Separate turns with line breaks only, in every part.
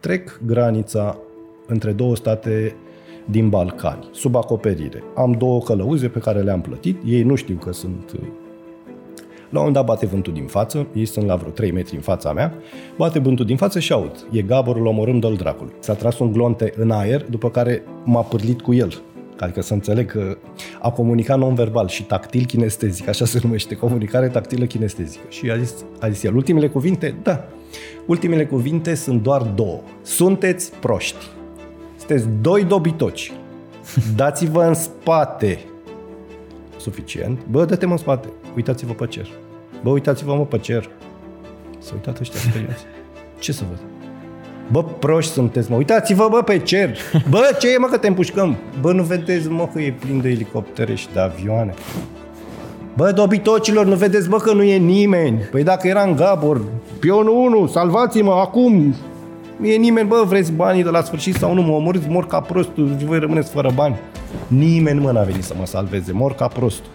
trec granița între două state din Balcani, sub acoperire. Am două călăuze pe care le-am plătit, ei nu știu că sunt... Uh, la un moment dat bate vântul din față, ei sunt la vreo 3 metri în fața mea, bate vântul din față și aud. E gaborul omorând al dracului. S-a tras un glonte în aer, după care m-a pârlit cu el. Adică să înțeleg că a comunicat non-verbal și tactil kinestezic, așa se numește, comunicare tactilă kinestezică. Și a zis, a zis el, ultimele cuvinte, da, ultimele cuvinte sunt doar două. Sunteți proști. Sunteți doi dobitoci. Dați-vă în spate. Suficient. Bă, dă-te în spate. Uitați-vă pe cer. Bă, uitați-vă mă pe cer. Să uitați ăștia speriați. Ce să văd? Bă, proști sunteți, mă. Uitați-vă, bă, pe cer. Bă, ce e, mă, că te împușcăm? Bă, nu vedeți, mă, că e plin de elicoptere și de avioane. Bă, dobitocilor, nu vedeți, bă, că nu e nimeni. Păi dacă era în Gabor, pionul 1, salvați-mă acum. Nu e nimeni, bă, vreți banii de la sfârșit sau nu, mă omoriți, mor ca prostul, voi rămâneți fără bani. Nimeni, mă, n-a venit să mă salveze, mor ca prostul.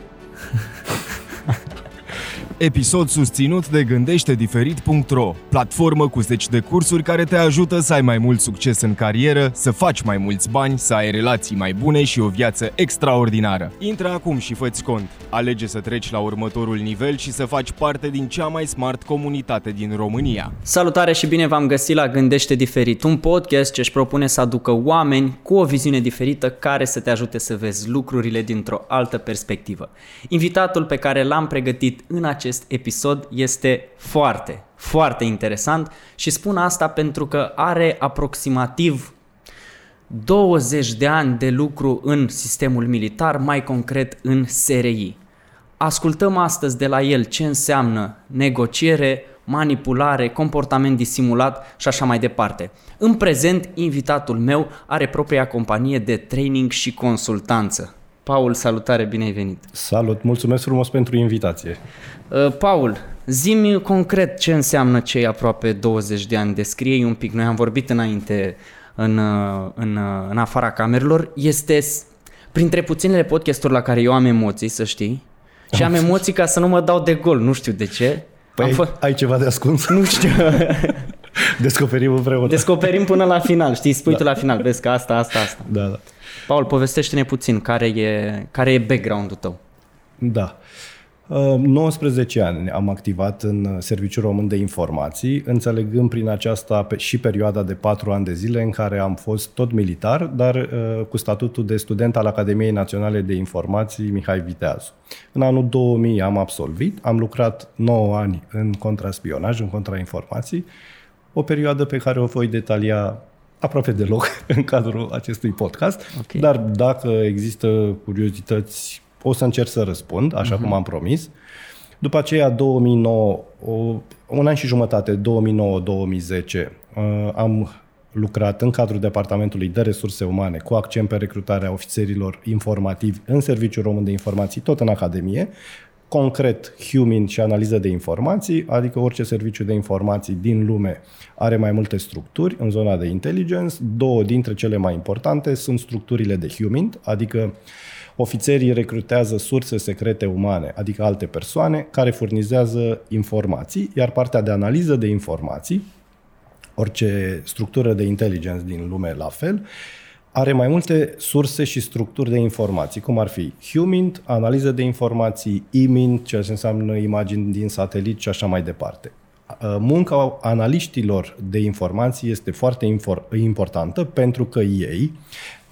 Episod susținut de gândește-diferit.ro, platformă cu zeci de cursuri care te ajută să ai mai mult succes în carieră, să faci mai mulți bani, să ai relații mai bune și o viață extraordinară. Intră acum și fă cont. Alege să treci la următorul nivel și să faci parte din cea mai smart comunitate din România.
Salutare și bine v-am găsit la Gândește Diferit, un podcast ce își propune să aducă oameni cu o viziune diferită care să te ajute să vezi lucrurile dintr-o altă perspectivă. Invitatul pe care l-am pregătit în acest acest episod este foarte, foarte interesant și spun asta pentru că are aproximativ 20 de ani de lucru în sistemul militar, mai concret în SRI. Ascultăm astăzi de la el ce înseamnă negociere, manipulare, comportament disimulat și așa mai departe. În prezent, invitatul meu are propria companie de training și consultanță. Paul, salutare, bine ai venit!
Salut, mulțumesc frumos pentru invitație!
Uh, Paul, zi concret ce înseamnă cei aproape 20 de ani, descrie un pic, noi am vorbit înainte în, uh, în, uh, în afara camerelor, este printre puținele podcasturi la care eu am emoții, să știi, și am emoții ca să nu mă dau de gol, nu știu de ce.
Păi am fă... ai ceva de ascuns?
Nu știu.
Descoperim împreună.
Descoperim până la final, știi, spui da. tu la final, vezi că asta, asta, asta.
Da, da.
Paul, povestește-ne puțin care e, care e background-ul tău.
Da. 19 uh, ani am activat în Serviciul Român de Informații, înțelegând prin aceasta și perioada de 4 ani de zile în care am fost tot militar, dar uh, cu statutul de student al Academiei Naționale de Informații Mihai Viteazu. În anul 2000 am absolvit, am lucrat 9 ani în contraspionaj, în contrainformații, o perioadă pe care o voi detalia aproape deloc în cadrul acestui podcast, okay. dar dacă există curiozități, o să încerc să răspund, așa uh-huh. cum am promis. După aceea, 2009, o, un an și jumătate, 2009-2010, uh, am lucrat în cadrul Departamentului de Resurse Umane cu accent pe recrutarea ofițerilor informativi în Serviciul Român de Informații, tot în Academie, concret human și analiză de informații, adică orice serviciu de informații din lume are mai multe structuri în zona de intelligence. Două dintre cele mai importante sunt structurile de human, adică ofițerii recrutează surse secrete umane, adică alte persoane, care furnizează informații, iar partea de analiză de informații, orice structură de inteligență din lume la fel, are mai multe surse și structuri de informații, cum ar fi HUMINT, analiză de informații, IMINT, ceea ce înseamnă imagini din satelit și așa mai departe. Uh, munca analiștilor de informații este foarte importantă pentru că ei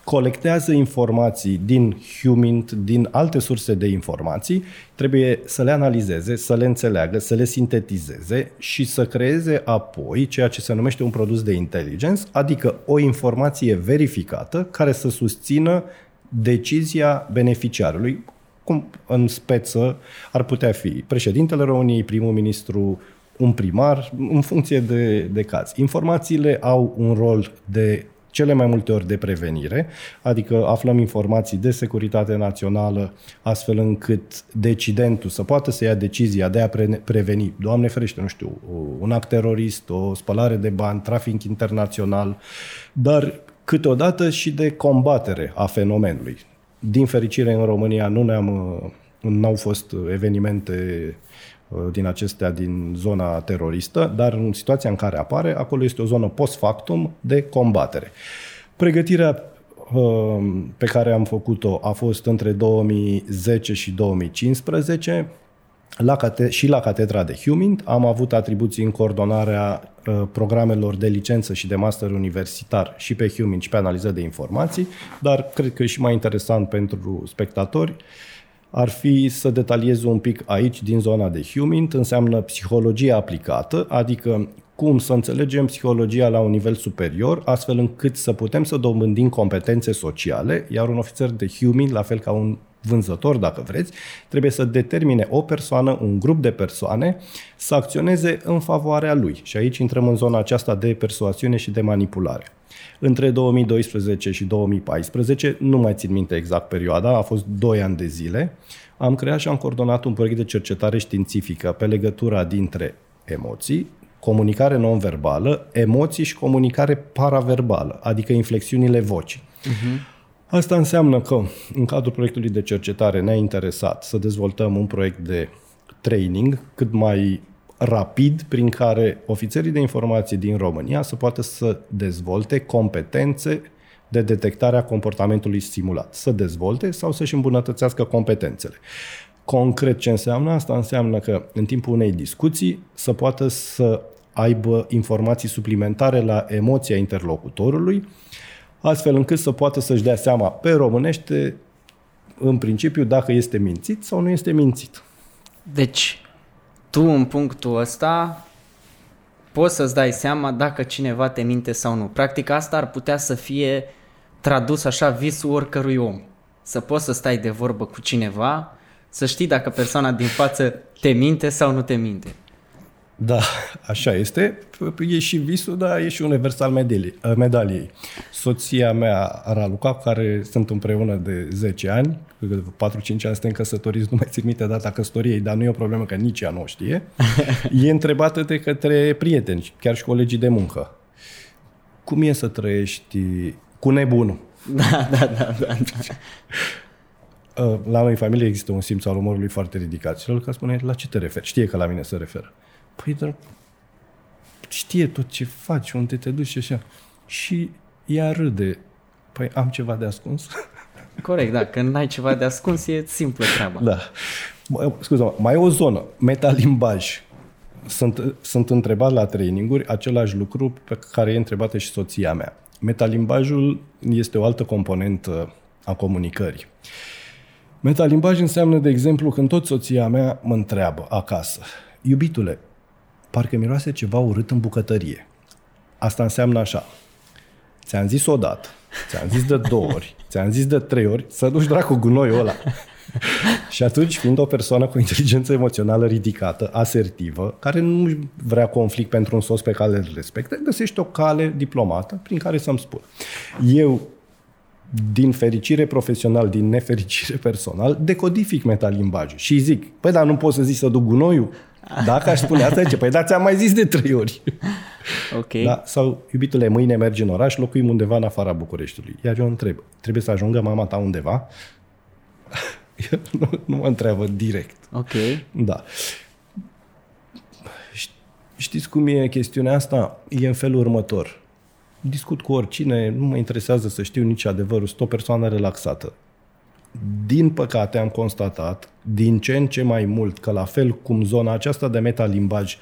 colectează informații din Humint, din alte surse de informații, trebuie să le analizeze, să le înțeleagă, să le sintetizeze și să creeze apoi ceea ce se numește un produs de intelligence, adică o informație verificată care să susțină decizia beneficiarului, cum în speță ar putea fi președintele României, primul ministru, un primar, în funcție de, de caz. Informațiile au un rol de cele mai multe ori de prevenire, adică aflăm informații de securitate națională, astfel încât decidentul să poată să ia decizia de a pre- preveni, Doamne ferește, nu știu, un act terorist, o spălare de bani, trafic internațional, dar câteodată și de combatere a fenomenului. Din fericire, în România nu ne-am, n-au fost evenimente din acestea din zona teroristă, dar în situația în care apare, acolo este o zonă post-factum de combatere. Pregătirea pe care am făcut-o a fost între 2010 și 2015 la cate- și la Catedra de Humint. Am avut atribuții în coordonarea uh, programelor de licență și de master universitar și pe Humint și pe analiză de informații, dar cred că e și mai interesant pentru spectatori ar fi să detaliez un pic aici din zona de Humint, înseamnă psihologie aplicată, adică cum să înțelegem psihologia la un nivel superior, astfel încât să putem să dobândim competențe sociale, iar un ofițer de Humint, la fel ca un vânzător, dacă vreți, trebuie să determine o persoană, un grup de persoane, să acționeze în favoarea lui. Și aici intrăm în zona aceasta de persoasiune și de manipulare. Între 2012 și 2014, nu mai țin minte exact perioada, a fost 2 ani de zile, am creat și am coordonat un proiect de cercetare științifică pe legătura dintre emoții, comunicare non-verbală, emoții și comunicare paraverbală, adică inflexiunile vocii. Uh-huh. Asta înseamnă că în cadrul proiectului de cercetare ne-a interesat să dezvoltăm un proiect de training cât mai rapid prin care ofițerii de informație din România să poată să dezvolte competențe de detectare a comportamentului stimulat, să dezvolte sau să-și îmbunătățească competențele. Concret ce înseamnă asta? Înseamnă că în timpul unei discuții să poată să aibă informații suplimentare la emoția interlocutorului, astfel încât să poată să-și dea seama pe românește, în principiu, dacă este mințit sau nu este mințit.
Deci, tu în punctul ăsta poți să-ți dai seama dacă cineva te minte sau nu. Practic asta ar putea să fie tradus așa visul oricărui om. Să poți să stai de vorbă cu cineva, să știi dacă persoana din față te minte sau nu te minte.
Da, așa este. E și visul, dar e și universal medaliei. Soția mea, Raluca, cu care sunt împreună de 10 ani, 4-5 ani suntem căsătoriți, nu mai țin minte data căsătoriei, dar nu e o problemă că nici ea nu o știe, e întrebată de către prieteni, chiar și colegii de muncă. Cum e să trăiești cu nebunul?
Da, da, da, da. da.
La noi în familie există un simț al umorului foarte ridicat. Și el spune, la ce te referi? Știe că la mine se referă. Păi, dar știe tot ce faci, unde te duci și așa. Și ea râde. Păi am ceva de ascuns?
Corect, da. Când n-ai ceva de ascuns, e simplă treaba.
Da. Scuze, mai e o zonă, metalimbaj. Sunt, sunt întrebat la traininguri același lucru pe care e întrebată și soția mea. Metalimbajul este o altă componentă a comunicării. Metalimbaj înseamnă, de exemplu, când tot soția mea mă întreabă acasă, iubitule, parcă miroase ceva urât în bucătărie. Asta înseamnă așa. Ți-am zis odată, ți-am zis de două ori, ți-am zis de trei ori, să duci dracu gunoiul ăla. și atunci, fiind o persoană cu inteligență emoțională ridicată, asertivă, care nu vrea conflict pentru un sos pe care îl respecte, găsești o cale diplomată prin care să-mi spun. Eu, din fericire profesional, din nefericire personal, decodific metalimbajul și zic, păi dar nu poți să zici să duc gunoiul? Dacă aș spune asta, ce? Păi da, ți-am mai zis de trei ori.
Ok.
Da? Sau, iubitule, mâine mergi în oraș, locuim undeva în afara Bucureștiului. Iar eu întreb, trebuie să ajungă mama ta undeva? nu, nu mă întreabă direct.
Ok.
Da. Știți cum e chestiunea asta? E în felul următor. Discut cu oricine, nu mă interesează să știu nici adevărul, sunt o persoană relaxată. Din păcate am constatat din ce în ce mai mult că la fel cum zona aceasta de metalimbaj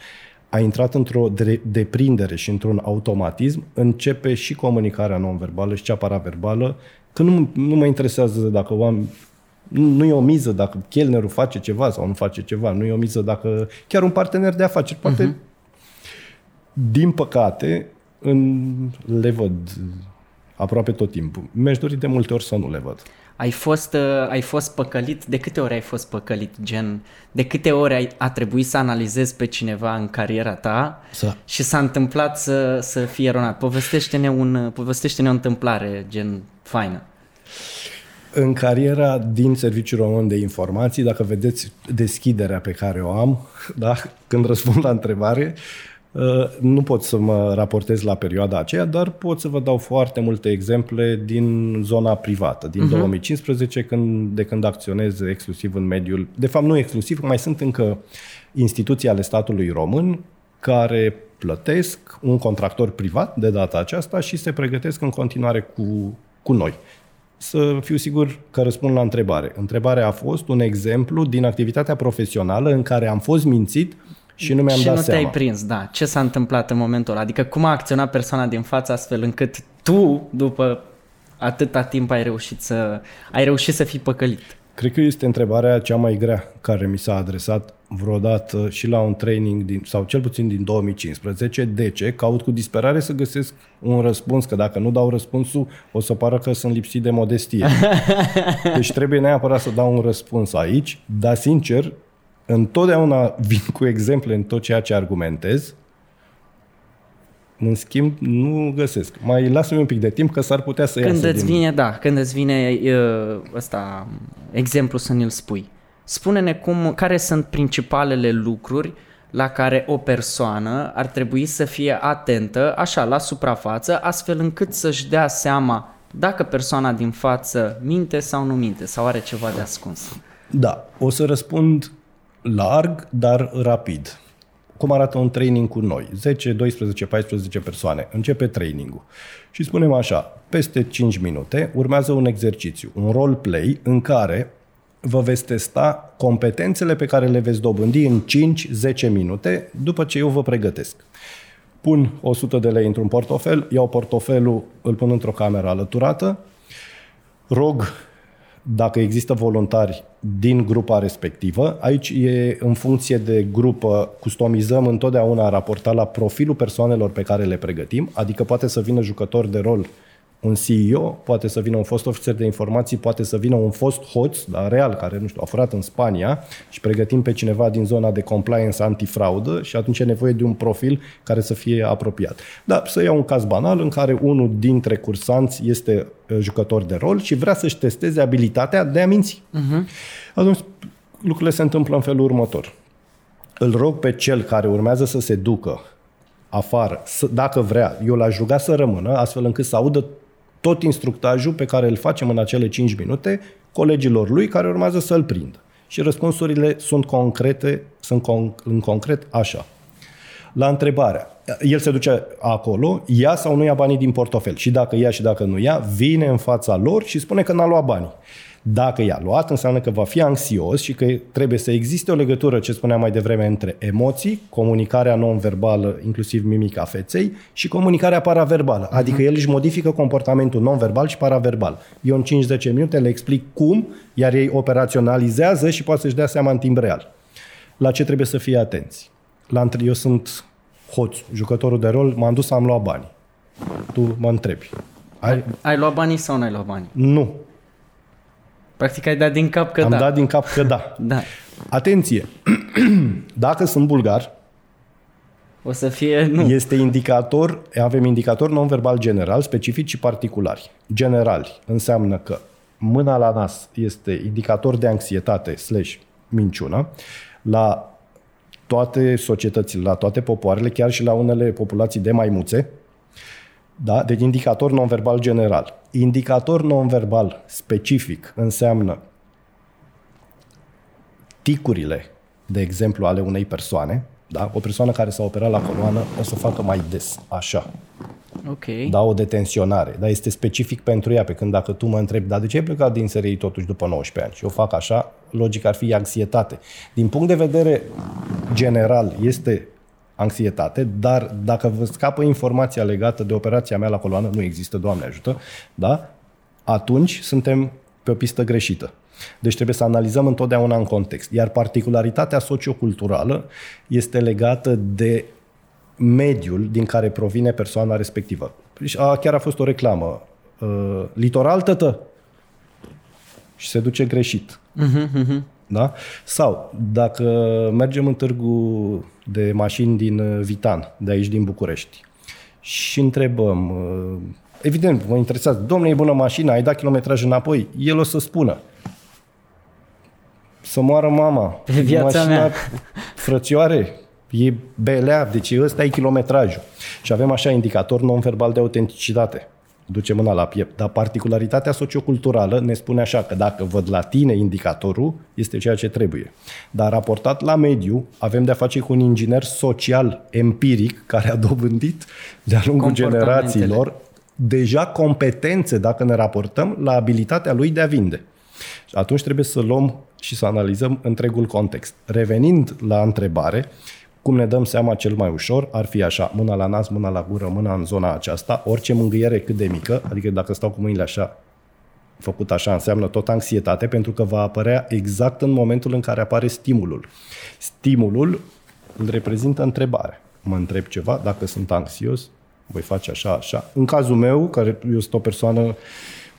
a intrat într-o deprindere și într-un automatism, începe și comunicarea non-verbală și cea paraverbală, că nu, nu mă interesează dacă oameni, nu, nu e o miză dacă chelnerul face ceva sau nu face ceva, nu e o miză dacă chiar un partener de afaceri, poate, uh-huh. din păcate, în, le văd aproape tot timpul. Mi-aș dori de multe ori să nu le văd.
Ai fost, uh, ai fost păcălit? De câte ori ai fost păcălit? Gen, de câte ori ai, a trebuit să analizezi pe cineva în cariera ta să. și s-a întâmplat să, să fie eronat? Povestește-ne, un, povestește-ne o întâmplare gen faină.
În cariera din Serviciul Român de Informații, dacă vedeți deschiderea pe care o am, da, când răspund la întrebare, Uh, nu pot să mă raportez la perioada aceea, dar pot să vă dau foarte multe exemple din zona privată, din uh-huh. 2015, când, de când acționez exclusiv în mediul... De fapt, nu exclusiv, mai sunt încă instituții ale statului român care plătesc un contractor privat de data aceasta și se pregătesc în continuare cu, cu noi. Să fiu sigur că răspund la întrebare. Întrebarea a fost un exemplu din activitatea profesională în care am fost mințit și nu mi-am
și
dat
nu
seama.
te-ai prins, da. Ce s-a întâmplat în momentul ăla? Adică cum a acționat persoana din față astfel încât tu, după atâta timp, ai reușit să, ai reușit să fii păcălit?
Cred că este întrebarea cea mai grea care mi s-a adresat vreodată și la un training, din, sau cel puțin din 2015. De ce? Caut cu disperare să găsesc un răspuns, că dacă nu dau răspunsul, o să pară că sunt lipsit de modestie. Deci trebuie neapărat să dau un răspuns aici, dar sincer, întotdeauna vin cu exemple în tot ceea ce argumentez, în schimb, nu găsesc. Mai lasă-mi un pic de timp că s-ar putea să
Când
iasă
îți
din...
vine, da, când îți vine uh, ăsta, exemplu să ne-l spui. Spune-ne cum, care sunt principalele lucruri la care o persoană ar trebui să fie atentă, așa, la suprafață, astfel încât să-și dea seama dacă persoana din față minte sau nu minte, sau are ceva de ascuns.
Da, o să răspund larg, dar rapid. Cum arată un training cu noi? 10, 12, 14 persoane. Începe trainingul. Și spunem așa, peste 5 minute urmează un exercițiu, un role play în care vă veți testa competențele pe care le veți dobândi în 5-10 minute după ce eu vă pregătesc. Pun 100 de lei într-un portofel, iau portofelul, îl pun într-o cameră alăturată, rog dacă există voluntari din grupa respectivă. Aici e în funcție de grupă, customizăm întotdeauna raportat la profilul persoanelor pe care le pregătim, adică poate să vină jucător de rol un CEO, poate să vină un fost ofițer de informații, poate să vină un fost hoț, dar real, care, nu știu, a furat în Spania și pregătim pe cineva din zona de compliance antifraudă și atunci e nevoie de un profil care să fie apropiat. Dar să iau un caz banal în care unul dintre cursanți este uh, jucător de rol și vrea să-și testeze abilitatea de a minți. Uh-huh. Atunci lucrurile se întâmplă în felul următor. Îl rog pe cel care urmează să se ducă afară, să, dacă vrea, eu l-aș ruga să rămână, astfel încât să audă tot instructajul pe care îl facem în acele 5 minute colegilor lui care urmează să-l prindă. Și răspunsurile sunt concrete, sunt con- în concret așa. La întrebarea, el se duce acolo, ia sau nu ia banii din portofel și dacă ia și dacă nu ia, vine în fața lor și spune că n-a luat banii. Dacă i-a luat, înseamnă că va fi anxios și că trebuie să existe o legătură, ce spuneam mai devreme, între emoții, comunicarea non-verbală, inclusiv mimica feței, și comunicarea paraverbală. Uh-huh. Adică el își modifică comportamentul non-verbal și paraverbal. Eu în 5-10 minute le explic cum, iar ei operaționalizează și poate să-și dea seama în timp real. La ce trebuie să fie atenți? La, eu sunt hoț, jucătorul de rol, m-am dus să am luat bani. Tu mă întrebi.
Ai, ai luat banii sau nu ai luat banii?
Nu.
Practic ai dat din cap că
Am
da.
dat din cap că da.
Da.
Atenție! Dacă sunt bulgar,
O să fie, nu.
este indicator, avem indicator non-verbal general, specific și particulari. Generali înseamnă că mâna la nas este indicator de anxietate slash minciună. La toate societățile, la toate popoarele, chiar și la unele populații de maimuțe, da? Deci indicator non-verbal general. Indicator non-verbal specific înseamnă ticurile, de exemplu, ale unei persoane. Da? O persoană care s-a operat la coloană o să o facă mai des, așa.
Ok.
Da, o detenționare. Dar este specific pentru ea, pe când dacă tu mă întrebi, dar de ce ai plecat din SRI totuși după 19 ani? Și eu fac așa, logic ar fi anxietate. Din punct de vedere general, este anxietate, dar dacă vă scapă informația legată de operația mea la coloană, nu există, Doamne ajută, da? atunci suntem pe o pistă greșită. Deci trebuie să analizăm întotdeauna în context. Iar particularitatea socioculturală este legată de mediul din care provine persoana respectivă. Deci a, chiar a fost o reclamă. Uh, litoral, tătă? Și se duce greșit.
Uh-huh, uh-huh.
Da? Sau dacă mergem în târgu de mașini din uh, Vitan, de aici din București, și întrebăm, uh, evident, vă interesează, domnule, e bună mașina, ai dat kilometraj înapoi? El o să spună, să moară mama.
Pe viața
mașina,
mea.
frățioare, E belea, deci ăsta e kilometrajul. Și avem așa indicator non-verbal de autenticitate. Duce mâna la piept. Dar particularitatea socioculturală ne spune așa că dacă văd la tine indicatorul, este ceea ce trebuie. Dar raportat la mediu, avem de-a face cu un inginer social empiric care a dobândit de-a lungul generațiilor deja competențe, dacă ne raportăm, la abilitatea lui de a vinde. Și atunci trebuie să luăm și să analizăm întregul context. Revenind la întrebare, cum ne dăm seama cel mai ușor, ar fi așa, mâna la nas, mâna la gură, mâna în zona aceasta, orice mângâiere cât de mică, adică dacă stau cu mâinile așa, făcut așa, înseamnă tot anxietate, pentru că va apărea exact în momentul în care apare stimulul. Stimulul îl reprezintă întrebare. Mă întreb ceva, dacă sunt anxios, voi face așa, așa. În cazul meu, care eu sunt o persoană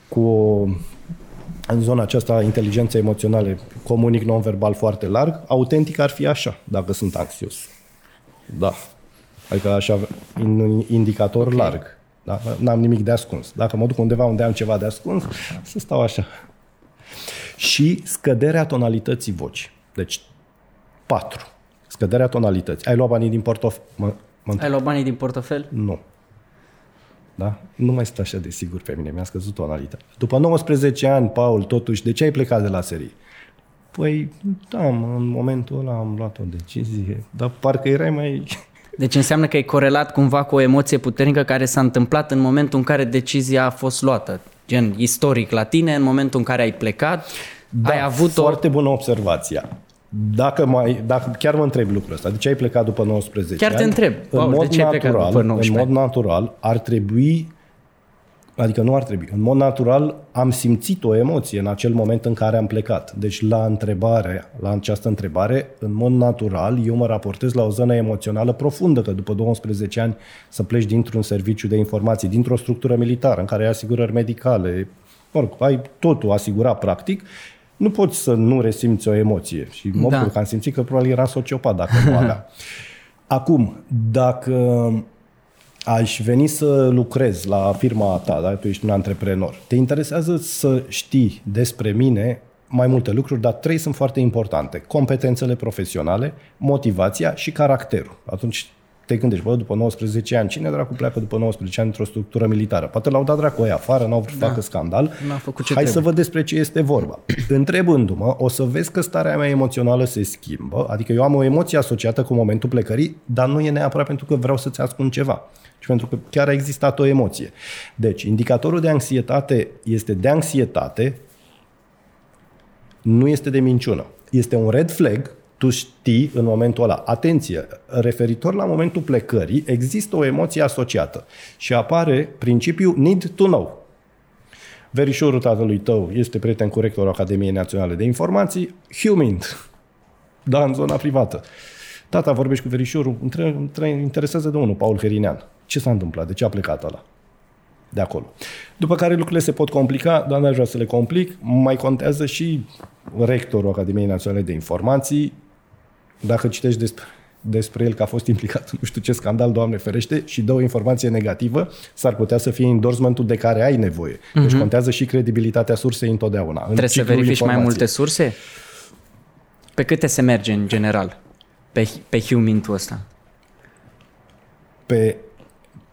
cu o, în zona aceasta inteligență emoționale, comunic non-verbal foarte larg, autentic ar fi așa, dacă sunt anxios. Da. Adică așa, un indicator okay. larg. Da? N-am nimic de ascuns. Dacă mă duc undeva unde am ceva de ascuns, să stau așa. Și scăderea tonalității vocii. Deci, patru. Scăderea tonalității. Ai luat banii din portofel? Mă,
mă Ai luat banii din portofel?
Nu. Da? Nu mai sunt așa de sigur pe mine, mi-a scăzut tonalitatea. După 19 ani, Paul, totuși, de ce ai plecat de la serie? Păi, da, în momentul ăla am luat o decizie, dar parcă erai mai...
Deci înseamnă că e corelat cumva cu o emoție puternică care s-a întâmplat în momentul în care decizia a fost luată. Gen istoric la tine, în momentul în care ai plecat,
da, ai avut foarte o... bună observația. Dacă, mai, dacă chiar mă întreb lucrul ăsta, de ce ai plecat după 19
Chiar
ani?
te întreb.
În, mod, de ce natural, după 19 în mod natural ar trebui Adică nu ar trebui. În mod natural am simțit o emoție în acel moment în care am plecat. Deci la întrebare, la această întrebare, în mod natural, eu mă raportez la o zonă emoțională profundă, că după 12 ani să pleci dintr-un serviciu de informații, dintr-o structură militară în care ai asigurări medicale, mă rog, ai totul asigurat practic, nu poți să nu resimți o emoție. Și mă da. că am simțit că probabil era sociopat dacă nu avea. Acum, dacă aș veni să lucrez la firma ta, da? tu ești un antreprenor, te interesează să știi despre mine mai multe lucruri, dar trei sunt foarte importante. Competențele profesionale, motivația și caracterul. Atunci te gândești, bă, după 19 ani, cine dracu pleacă după 19 ani într-o structură militară? Poate l-au dat dracu aia afară, n-au vrut da. facă scandal.
N-a făcut ce
Hai
trebuie.
să văd despre ce este vorba. Întrebându-mă, o să vezi că starea mea emoțională se schimbă, adică eu am o emoție asociată cu momentul plecării, dar nu e neapărat pentru că vreau să-ți ascund ceva, ci pentru că chiar a existat o emoție. Deci, indicatorul de anxietate este de anxietate, nu este de minciună. Este un red flag tu știi în momentul ăla. Atenție, referitor la momentul plecării, există o emoție asociată și apare principiul need to know. Verișorul tatălui tău este prieten cu rectorul Academiei Naționale de Informații, Humint, da, în zona privată. Tata vorbește cu verișorul, între, interesează de unul, Paul Herinean. Ce s-a întâmplat? De ce a plecat ăla? De acolo. După care lucrurile se pot complica, dar n-aș vrea să le complic. Mai contează și rectorul Academiei Naționale de Informații, dacă citești despre, despre el că a fost implicat nu știu ce scandal, Doamne ferește, și dă o informație negativă, s-ar putea să fie endorsementul de care ai nevoie. Uh-huh. Deci contează și credibilitatea sursei întotdeauna.
Trebuie să verifici mai multe surse? Pe câte se merge în general pe, pe humintul ăsta?
Pe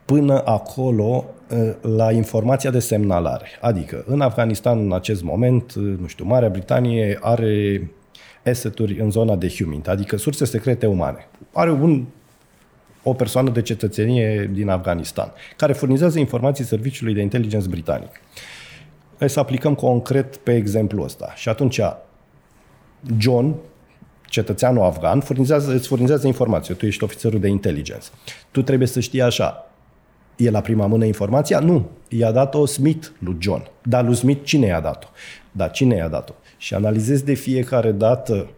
până acolo ă, la informația de semnalare. Adică, în Afganistan, în acest moment, nu știu, Marea Britanie are asset-uri în zona de humint, adică surse secrete umane. Are un, o persoană de cetățenie din Afganistan, care furnizează informații serviciului de inteligență britanic. Hai să aplicăm concret pe exemplu ăsta. Și atunci, John, cetățeanul afgan, furnizează, îți furnizează informații. Tu ești ofițerul de inteligență. Tu trebuie să știi așa, e la prima mână informația? Nu. I-a dat-o Smith lui John. Dar lui Smith cine i-a dat-o? Dar cine i-a dat-o? și analizezi de fiecare dată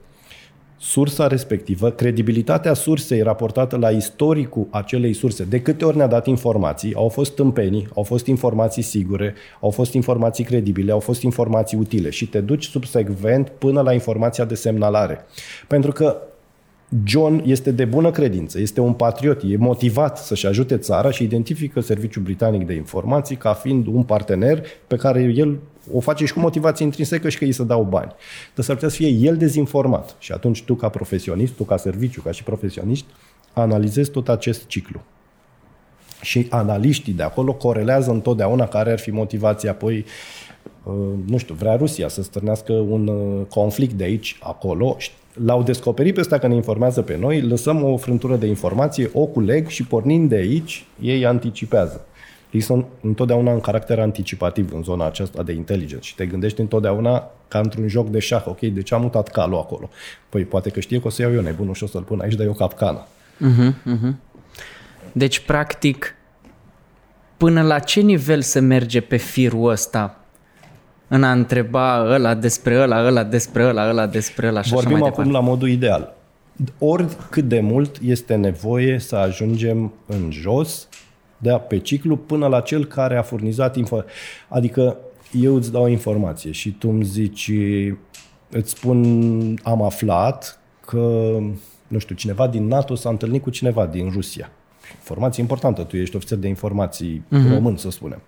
sursa respectivă, credibilitatea sursei raportată la istoricul acelei surse, de câte ori ne-a dat informații, au fost tâmpenii, au fost informații sigure, au fost informații credibile, au fost informații utile și te duci subsecvent până la informația de semnalare. Pentru că John este de bună credință, este un patriot, e motivat să-și ajute țara și identifică Serviciul Britanic de Informații ca fiind un partener pe care el o face și cu motivație intrinsecă și că îi să dau bani. Dar s-ar putea să fie el dezinformat. Și atunci tu ca profesionist, tu ca serviciu, ca și profesionist, analizez tot acest ciclu. Și analiștii de acolo corelează întotdeauna care ar fi motivația. Apoi, uh, nu știu, vrea Rusia să stârnească un uh, conflict de aici, acolo. L-au descoperit pe ăsta că ne informează pe noi, lăsăm o frântură de informație, o culeg și pornind de aici, ei anticipează. Ei sunt întotdeauna în caracter anticipativ în zona aceasta de inteligență și te gândești întotdeauna ca într-un joc de șah, ok, de ce am mutat calul acolo? Păi poate că știe că o să iau eu nebunul și o să-l pun aici, dar e o capcană. Uh-huh, uh-huh.
Deci, practic, până la ce nivel se merge pe firul ăsta în a întreba ăla despre ăla, ăla despre ăla, ăla despre ăla și
Vorbim
așa mai
acum
departe.
la modul ideal. Oricât de mult este nevoie să ajungem în jos, de pe ciclu, până la cel care a furnizat informații. Adică eu îți dau o informație și tu îmi zici, îți spun, am aflat că, nu știu, cineva din NATO s-a întâlnit cu cineva din Rusia. Informație importantă, tu ești ofițer de informații uh-huh. român, să spunem.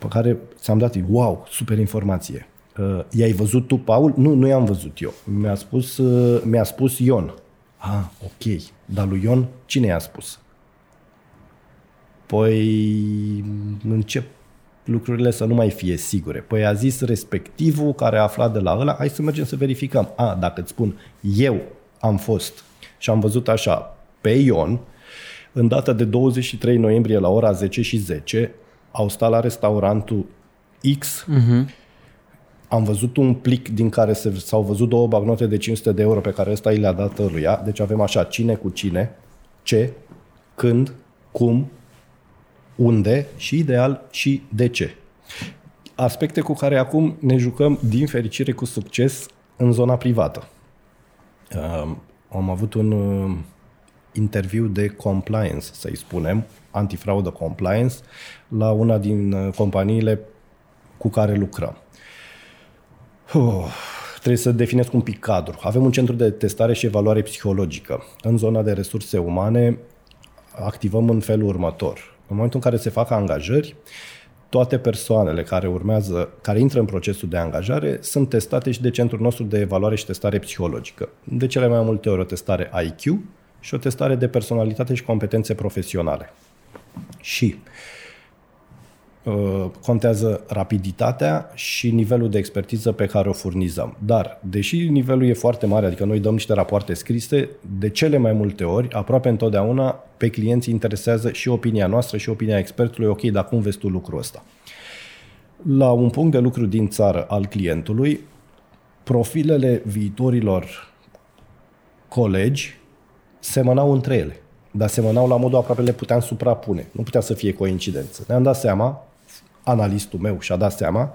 Pe care ți-am dat, wow, super informație. Uh, i-ai văzut tu, Paul? Nu, nu i-am văzut eu. Mi-a spus, uh, mi-a spus Ion. Ah, ok. Dar lui Ion, cine i-a spus? Păi încep lucrurile să nu mai fie sigure. Păi a zis respectivul care a aflat de la ăla, hai să mergem să verificăm. A, dacă îți spun, eu am fost și am văzut așa, pe Ion, în data de 23 noiembrie la ora 10 și 10, au stat la restaurantul X, uh-huh. am văzut un plic din care se, s-au văzut două bagnote de 500 de euro pe care ăsta i le-a dat ăluia, deci avem așa, cine cu cine, ce, când, cum, unde și ideal și de ce. Aspecte cu care acum ne jucăm din fericire cu succes în zona privată. Am avut un uh, interviu de compliance, să-i spunem, antifraudă compliance, la una din uh, companiile cu care lucrăm. Uh, trebuie să definesc un pic cadru. Avem un centru de testare și evaluare psihologică. În zona de resurse umane activăm în felul următor. În momentul în care se fac angajări, toate persoanele care urmează, care intră în procesul de angajare, sunt testate și de centrul nostru de evaluare și testare psihologică. De cele mai multe ori o testare IQ și o testare de personalitate și competențe profesionale. Și uh, contează rapiditatea și nivelul de expertiză pe care o furnizăm. Dar, deși nivelul e foarte mare, adică noi dăm niște rapoarte scrise, de cele mai multe ori, aproape întotdeauna, pe clienți interesează și opinia noastră și opinia expertului, ok, dar cum vezi tu lucrul ăsta? La un punct de lucru din țară al clientului, profilele viitorilor colegi semănau între ele, dar semănau la modul aproape le puteam suprapune. Nu putea să fie coincidență. Ne-am dat seama, analistul meu și-a dat seama,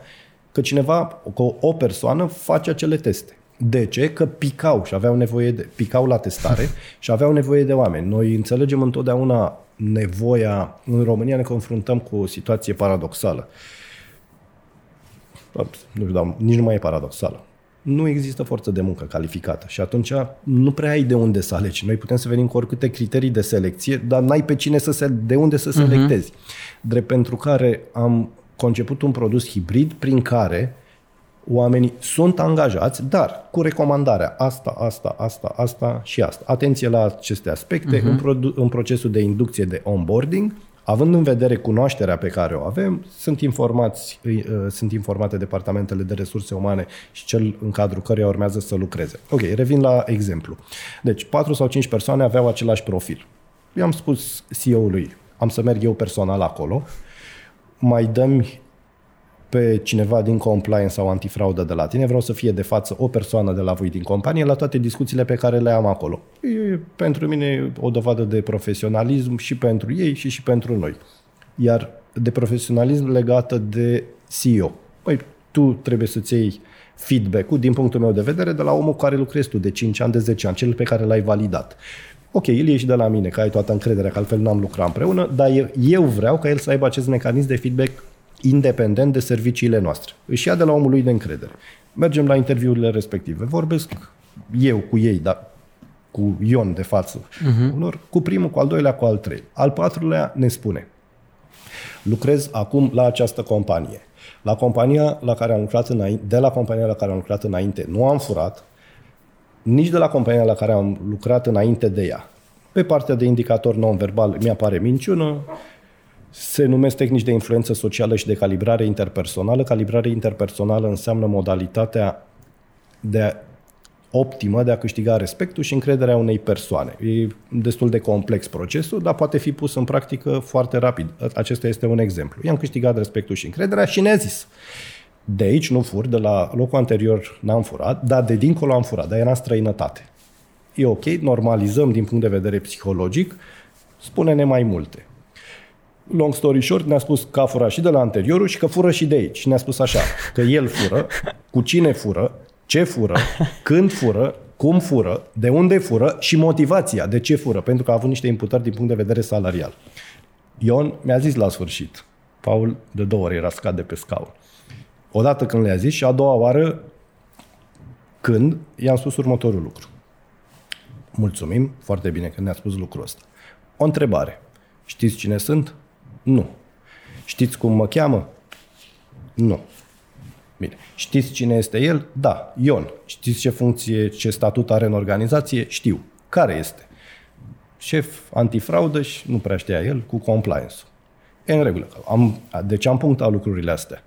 că cineva, că o persoană face acele teste. De ce? Că picau și aveau nevoie de, picau la testare și aveau nevoie de oameni. Noi înțelegem întotdeauna nevoia, în România ne confruntăm cu o situație paradoxală. Nu știu, dar nici nu mai e paradoxală nu există forță de muncă calificată și atunci nu prea ai de unde să alegi. Noi putem să venim cu oricâte criterii de selecție, dar n-ai pe cine să se, de unde să mhm. selectezi. Uh-huh. Drept pentru care am conceput un produs hibrid prin care oamenii sunt angajați, dar cu recomandarea asta, asta, asta, asta și asta. Atenție la aceste aspecte uh-huh. în, produ- în procesul de inducție de onboarding, Având în vedere cunoașterea pe care o avem, sunt, informați, uh, sunt informate departamentele de resurse umane și cel în cadrul căruia urmează să lucreze. Ok, revin la exemplu. Deci, 4 sau 5 persoane aveau același profil. I-am spus CEO-ului, am să merg eu personal acolo, mai dăm pe cineva din compliance sau antifraudă de la tine, vreau să fie de față o persoană de la voi din companie la toate discuțiile pe care le am acolo. E pentru mine o dovadă de profesionalism și pentru ei și și pentru noi. Iar de profesionalism legată de CEO. Păi, tu trebuie să-ți iei feedback-ul, din punctul meu de vedere, de la omul cu care lucrezi tu, de 5 ani, de 10 ani, cel pe care l-ai validat. Ok, el e și de la mine, că ai toată încrederea, că altfel n-am lucrat împreună, dar eu vreau ca el să aibă acest mecanism de feedback independent de serviciile noastre. Își ia de la omul lui de încredere. Mergem la interviurile respective. Vorbesc eu cu ei, dar cu Ion de față, uh-huh. unor, cu primul, cu al doilea, cu al treilea. Al patrulea ne spune, lucrez acum la această companie. La compania la care am lucrat înainte, de la compania la care am lucrat înainte, nu am furat, nici de la compania la care am lucrat înainte de ea. Pe partea de indicator non-verbal mi-apare minciună, se numesc tehnici de influență socială și de calibrare interpersonală. Calibrare interpersonală înseamnă modalitatea de a, optimă de a câștiga respectul și încrederea unei persoane. E destul de complex procesul, dar poate fi pus în practică foarte rapid. Acesta este un exemplu. I-am câștigat respectul și încrederea și ne-a zis de aici nu fur, de la locul anterior n-am furat, dar de dincolo am furat, dar era în străinătate. E ok, normalizăm din punct de vedere psihologic, spune-ne mai multe. Long story short, ne-a spus că a furat și de la anteriorul și că fură și de aici. Și ne-a spus așa, că el fură, cu cine fură, ce fură, când fură, cum fură, de unde fură și motivația de ce fură, pentru că a avut niște imputări din punct de vedere salarial. Ion mi-a zis la sfârșit, Paul de două ori era scat de pe scaun. Odată când le-a zis și a doua oară când i-am spus următorul lucru. Mulțumim, foarte bine că ne-a spus lucrul ăsta. O întrebare. Știți cine sunt? Nu. Știți cum mă cheamă? Nu. Bine. Știți cine este el? Da, Ion. Știți ce funcție, ce statut are în organizație? Știu. Care este? Șef antifraudă și nu prea știa el, cu compliance-ul. E în regulă. Am, deci am punctat lucrurile astea.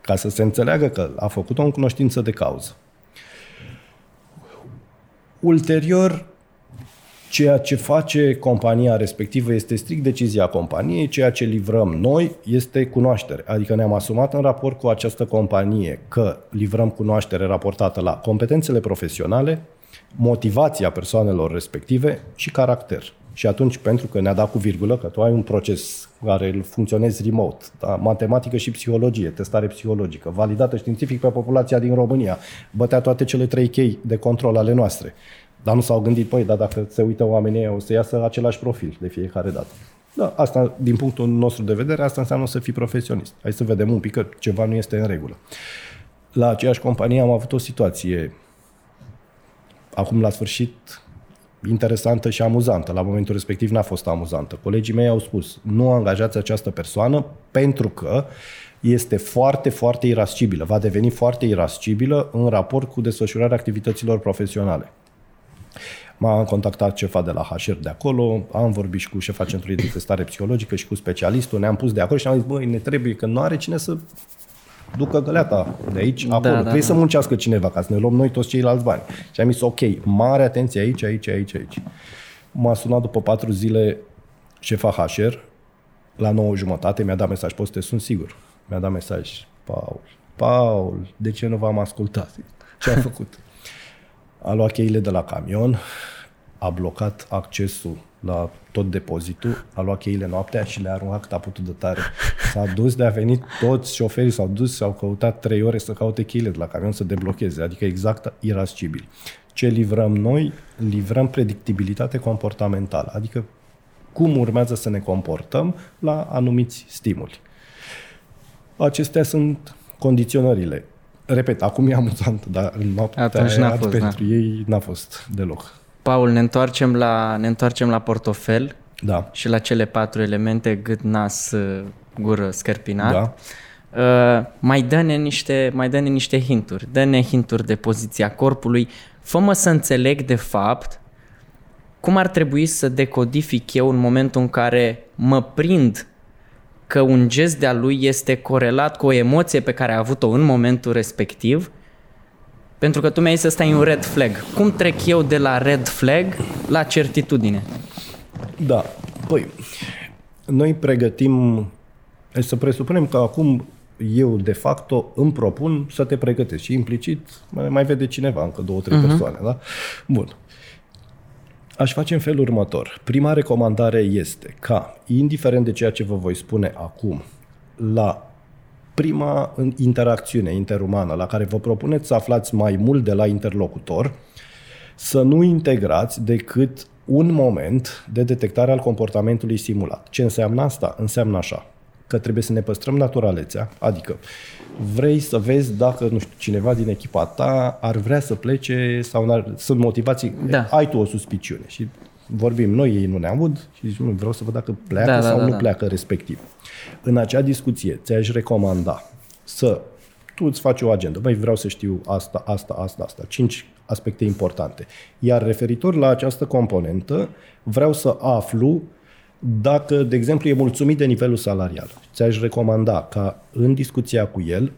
Ca să se înțeleagă că a făcut-o în cunoștință de cauză. Ulterior, ceea ce face compania respectivă este strict decizia companiei, ceea ce livrăm noi este cunoaștere. Adică ne-am asumat în raport cu această companie că livrăm cunoaștere raportată la competențele profesionale, motivația persoanelor respective și caracter. Și atunci, pentru că ne-a dat cu virgulă, că tu ai un proces care îl funcționezi remote, da? matematică și psihologie, testare psihologică, validată științific pe populația din România, bătea toate cele trei chei de control ale noastre. Dar nu s-au gândit, păi, dar dacă se uită oamenii o să iasă același profil de fiecare dată. Da, asta, din punctul nostru de vedere, asta înseamnă să fii profesionist. Hai să vedem un pic că ceva nu este în regulă. La aceeași companie am avut o situație acum la sfârșit interesantă și amuzantă. La momentul respectiv n-a fost amuzantă. Colegii mei au spus, nu angajați această persoană pentru că este foarte, foarte irascibilă. Va deveni foarte irascibilă în raport cu desfășurarea activităților profesionale. M-a contactat cefa de la HR de acolo, am vorbit și cu șefa centrului de testare psihologică și cu specialistul, ne-am pus de acord și am zis, băi, ne trebuie, că nu are cine să ducă găleata de aici, da, acolo. Da, Trebuie da. să muncească cineva ca să ne luăm noi toți ceilalți bani. Și am zis, ok, mare atenție aici, aici, aici, aici. M-a sunat după patru zile șefa HR, la 9 jumătate, mi-a dat mesaj, poți să te sun sigur. Mi-a dat mesaj, Paul, Paul, de ce nu v-am ascultat? Ce a făcut? A luat cheile de la camion, a blocat accesul la tot depozitul, a luat cheile noaptea și le-a aruncat taputul de tare. S-a dus de a venit toți șoferii, s-au dus și au căutat trei ore să caute cheile de la camion să deblocheze, adică exact irascibil. Ce livrăm noi? Livrăm predictibilitate comportamentală, adică cum urmează să ne comportăm la anumiți stimuli. Acestea sunt condiționările. Repet, acum e amuzant, dar în noaptea Atunci n-a fost, pentru da. ei n-a fost deloc.
Paul, ne întoarcem la, ne întoarcem la portofel
da.
și la cele patru elemente, gât, nas, uh, gură, scărpinat. Da. Uh, mai dă-ne niște, mai dă-ne niște hinturi. Dă-ne hinturi de poziția corpului. Fă-mă să înțeleg de fapt cum ar trebui să decodific eu în momentul în care mă prind că un gest de-a lui este corelat cu o emoție pe care a avut-o în momentul respectiv pentru că tu mi-ai zis ăsta e un red flag. Cum trec eu de la red flag la certitudine?
Da. Păi, noi pregătim, să presupunem că acum eu de facto îmi propun să te pregătesc și implicit mai vede cineva, încă două, trei uh-huh. persoane, da? Bun. Aș face în felul următor. Prima recomandare este ca, indiferent de ceea ce vă voi spune acum, la prima interacțiune interumană la care vă propuneți să aflați mai mult de la interlocutor, să nu integrați decât un moment de detectare al comportamentului simulat. Ce înseamnă asta? Înseamnă așa, că trebuie să ne păstrăm naturalețea, adică vrei să vezi dacă, nu știu, cineva din echipa ta ar vrea să plece sau n-ar, sunt motivații, da. ai tu o suspiciune și vorbim noi, ei nu ne aud și zic, nu, vreau să văd dacă pleacă da, da sau da, nu da. pleacă respectiv. În acea discuție ți-aș recomanda să tu îți faci o agendă. Băi, vreau să știu asta, asta, asta, asta. Cinci aspecte importante. Iar referitor la această componentă, vreau să aflu dacă, de exemplu, e mulțumit de nivelul salarial. Ți-aș recomanda ca în discuția cu el,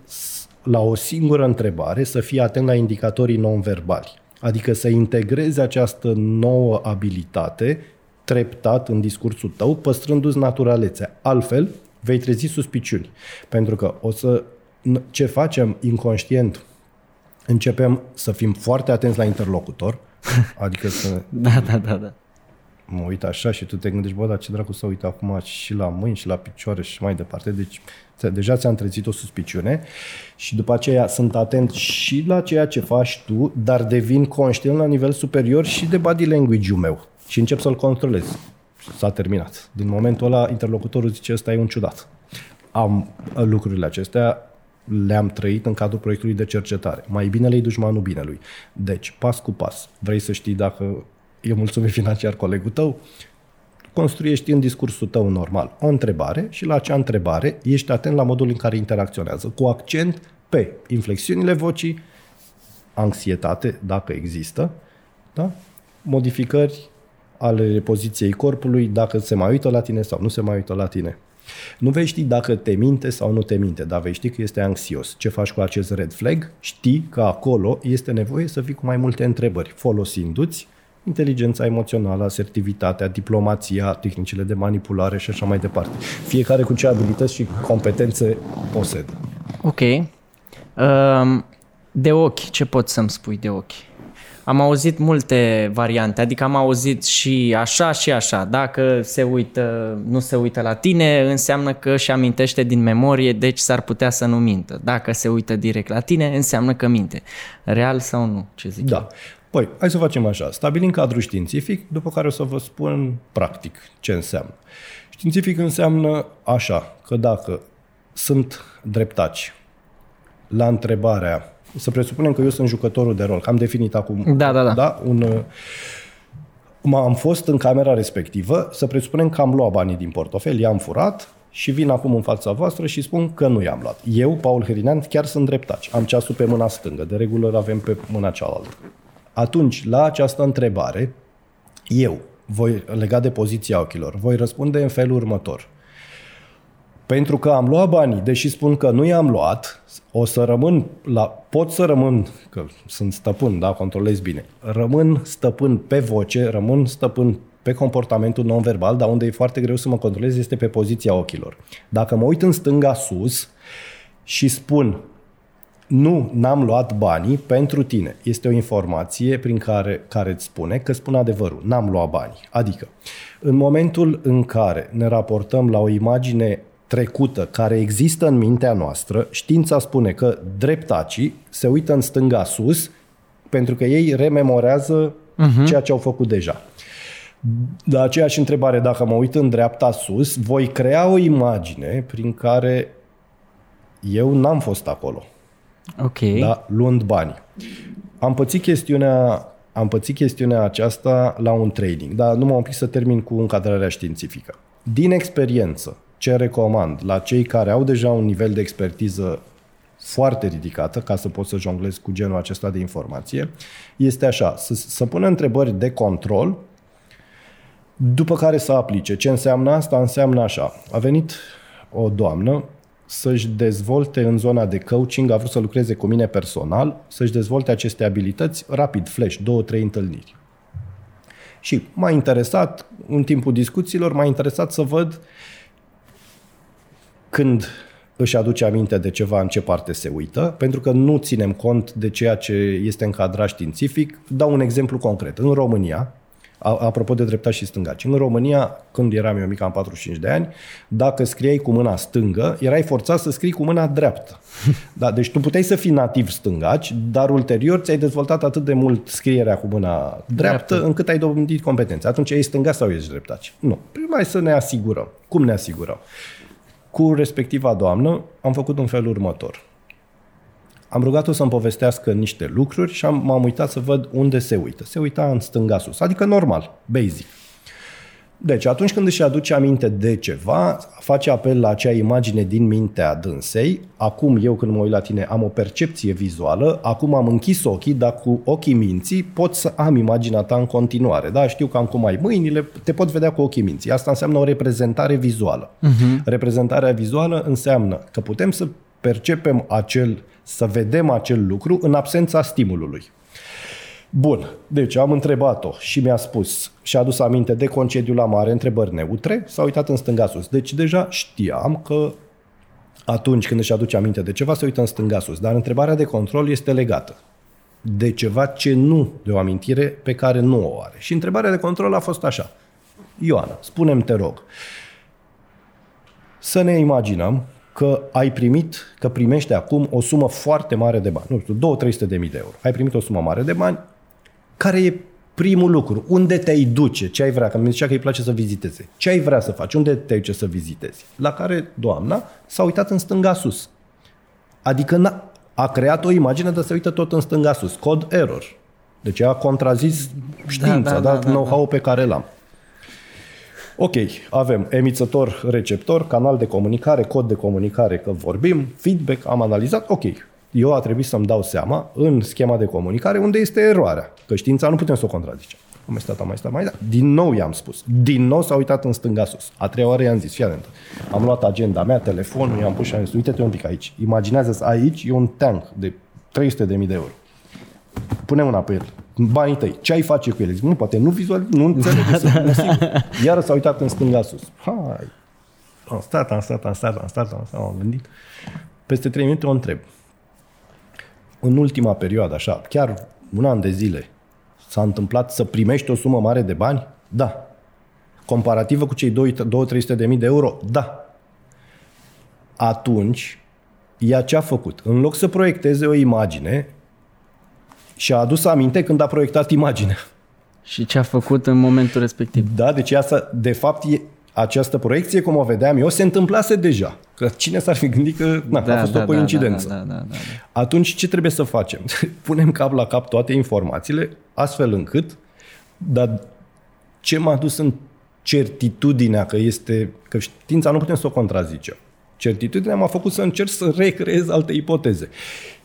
la o singură întrebare, să fie atent la indicatorii non-verbali. Adică să integrezi această nouă abilitate treptat în discursul tău, păstrându-ți naturalețea. Altfel, vei trezi suspiciuni. Pentru că o să ce facem inconștient, începem să fim foarte atenți la interlocutor, adică să...
da, da, da, da.
Mă uit așa și tu te gândești, bă, dar ce dracu să uit acum și la mâini și la picioare și mai departe. Deci deja ți-a întrezit o suspiciune și după aceea sunt atent și la ceea ce faci tu, dar devin conștient la nivel superior și de body language-ul meu și încep să-l controlez. S-a terminat. Din momentul ăla, interlocutorul zice, ăsta e un ciudat. Am lucrurile acestea, le-am trăit în cadrul proiectului de cercetare. Mai bine le dușmanul binelui. Deci, pas cu pas, vrei să știi dacă e mulțumit financiar colegul tău, construiești în discursul tău normal o întrebare și la acea întrebare ești atent la modul în care interacționează, cu accent pe inflexiunile vocii, anxietate, dacă există, da? modificări ale poziției corpului, dacă se mai uită la tine sau nu se mai uită la tine. Nu vei ști dacă te minte sau nu te minte, dar vei ști că este anxios. Ce faci cu acest red flag? Știi că acolo este nevoie să fii cu mai multe întrebări, folosindu-ți inteligența emoțională, asertivitatea, diplomația, tehnicile de manipulare și așa mai departe. Fiecare cu ce abilități și competențe posedă.
Ok. Um, de ochi, ce pot să-mi spui de ochi? Am auzit multe variante, adică am auzit și așa și așa. Dacă se uită, nu se uită la tine, înseamnă că își amintește din memorie, deci s-ar putea să nu mintă. Dacă se uită direct la tine, înseamnă că minte. Real sau nu? Ce zic
Da. Păi, hai să facem așa. Stabilim cadrul științific, după care o să vă spun practic ce înseamnă. Științific înseamnă așa, că dacă sunt dreptaci la întrebarea să presupunem că eu sunt jucătorul de rol, că am definit acum.
Da, da, da.
da un, am fost în camera respectivă, să presupunem că am luat banii din portofel, i-am furat și vin acum în fața voastră și spun că nu i-am luat. Eu, Paul Herinean, chiar sunt dreptaci. Am ceasul pe mâna stângă, de regulă îl avem pe mâna cealaltă. Atunci, la această întrebare, eu, voi, legat de poziția ochilor, voi răspunde în felul următor. Pentru că am luat banii, deși spun că nu i-am luat, o să rămân la... Pot să rămân, că sunt stăpân, da, controlez bine. Rămân stăpân pe voce, rămân stăpân pe comportamentul non-verbal, dar unde e foarte greu să mă controlez este pe poziția ochilor. Dacă mă uit în stânga sus și spun nu, n-am luat banii pentru tine. Este o informație prin care, care îți spune că spun adevărul, n-am luat banii. Adică, în momentul în care ne raportăm la o imagine trecută care există în mintea noastră, știința spune că dreptacii se uită în stânga sus pentru că ei rememorează uh-huh. ceea ce au făcut deja. De aceeași întrebare, dacă mă uit în dreapta sus, voi crea o imagine prin care eu n-am fost acolo.
Ok.
Da? Luând bani. Am pățit chestiunea am pățit chestiunea aceasta la un trading, dar nu m-am pic să termin cu încadrarea științifică. Din experiență, ce recomand la cei care au deja un nivel de expertiză foarte ridicată, ca să pot să jonglez cu genul acesta de informație, este așa, să, să pună întrebări de control, după care să aplice. Ce înseamnă asta? Înseamnă așa. A venit o doamnă să-și dezvolte în zona de coaching, a vrut să lucreze cu mine personal, să-și dezvolte aceste abilități rapid, flash, două, trei întâlniri. Și m-a interesat, în timpul discuțiilor, m-a interesat să văd uh, când își aduce aminte de ceva, în ce parte se uită, pentru că nu ținem cont de ceea ce este încadrat științific. Dau un exemplu concret. În România, apropo de dreptași și stângaci, în România, când eram eu mic, am 45 de ani, dacă scriai cu mâna stângă, erai forțat să scrii cu mâna dreaptă. Da, deci tu puteai să fii nativ stângaci, dar ulterior ți-ai dezvoltat atât de mult scrierea cu mâna dreaptă, dreaptă. încât ai dobândit competențe. Atunci ești stângaci sau ești dreptaci? Nu. Prima să ne asigurăm. Cum ne asigurăm? Cu respectiva doamnă am făcut un fel următor. Am rugat-o să-mi povestească niște lucruri și am, m-am uitat să văd unde se uită. Se uita în stânga sus, adică normal, basic. Deci, atunci când își aduce aminte de ceva, face apel la acea imagine din mintea dânsei. Acum, eu când mă uit la tine, am o percepție vizuală, acum am închis ochii, dar cu ochii minții pot să am imaginea ta în continuare. Da, știu că am cum ai mâinile, te pot vedea cu ochii minții. Asta înseamnă o reprezentare vizuală. Uh-huh. Reprezentarea vizuală înseamnă că putem să percepem acel, să vedem acel lucru în absența stimulului. Bun, deci am întrebat-o și mi-a spus și a adus aminte de concediu la mare, întrebări neutre, s-a uitat în stânga sus. Deci deja știam că atunci când își aduce aminte de ceva, se uită în stânga sus. Dar întrebarea de control este legată de ceva ce nu, de o amintire pe care nu o are. Și întrebarea de control a fost așa. Ioana, spunem te rog, să ne imaginăm că ai primit, că primești acum o sumă foarte mare de bani, nu știu, 2-300 de mii de euro. Ai primit o sumă mare de bani, care e primul lucru? Unde te-ai duce? Ce ai vrea? Că mi zicea că îi place să viziteze. Ce ai vrea să faci? Unde te-ai duce să vizitezi? La care doamna s-a uitat în stânga sus. Adică n-a, a creat o imagine de să uită tot în stânga sus. Cod error. Deci a contrazis știința, da, da, da, da, know-how pe care l-am. Ok, avem emițător, receptor, canal de comunicare, cod de comunicare, că vorbim, feedback, am analizat, ok eu a trebuit să-mi dau seama în schema de comunicare unde este eroarea. Că știința nu putem să o contrazicem. Am mai stat, am mai stat, mai stat. Din nou i-am spus. Din nou s-a uitat în stânga sus. A treia oară i-am zis, fii atent. Am luat agenda mea, telefonul, i-am pus și am zis, uite-te un pic aici. Imaginează aici e un tank de 300 de mii de euro. Pune mâna pe el. Banii tăi. Ce ai face cu el? Zic, nu, poate nu vizual, nu înțeleg. Iar s-a uitat în stânga sus. Hai. Am stat, am stat, am stat, am stat, am stat, am gândit. Peste trei minute o întreb în ultima perioadă, așa, chiar un an de zile, s-a întâmplat să primești o sumă mare de bani? Da. Comparativă cu cei 2-300 de mii de euro? Da. Atunci, ea ce a făcut? În loc să proiecteze o imagine, și-a adus aminte când a proiectat imaginea.
Și ce a făcut în momentul respectiv.
Da, deci asta, de fapt, e, această proiecție, cum o vedeam eu, se întâmplase deja. Că cine s-ar fi gândit că na, da, a fost da, o coincidență. Da, da, da, da, da. Atunci ce trebuie să facem? Punem cap la cap toate informațiile, astfel încât, dar ce m-a dus în certitudinea că este, că știința nu putem să o contrazicem. Certitudinea m-a făcut să încerc să recreez alte ipoteze.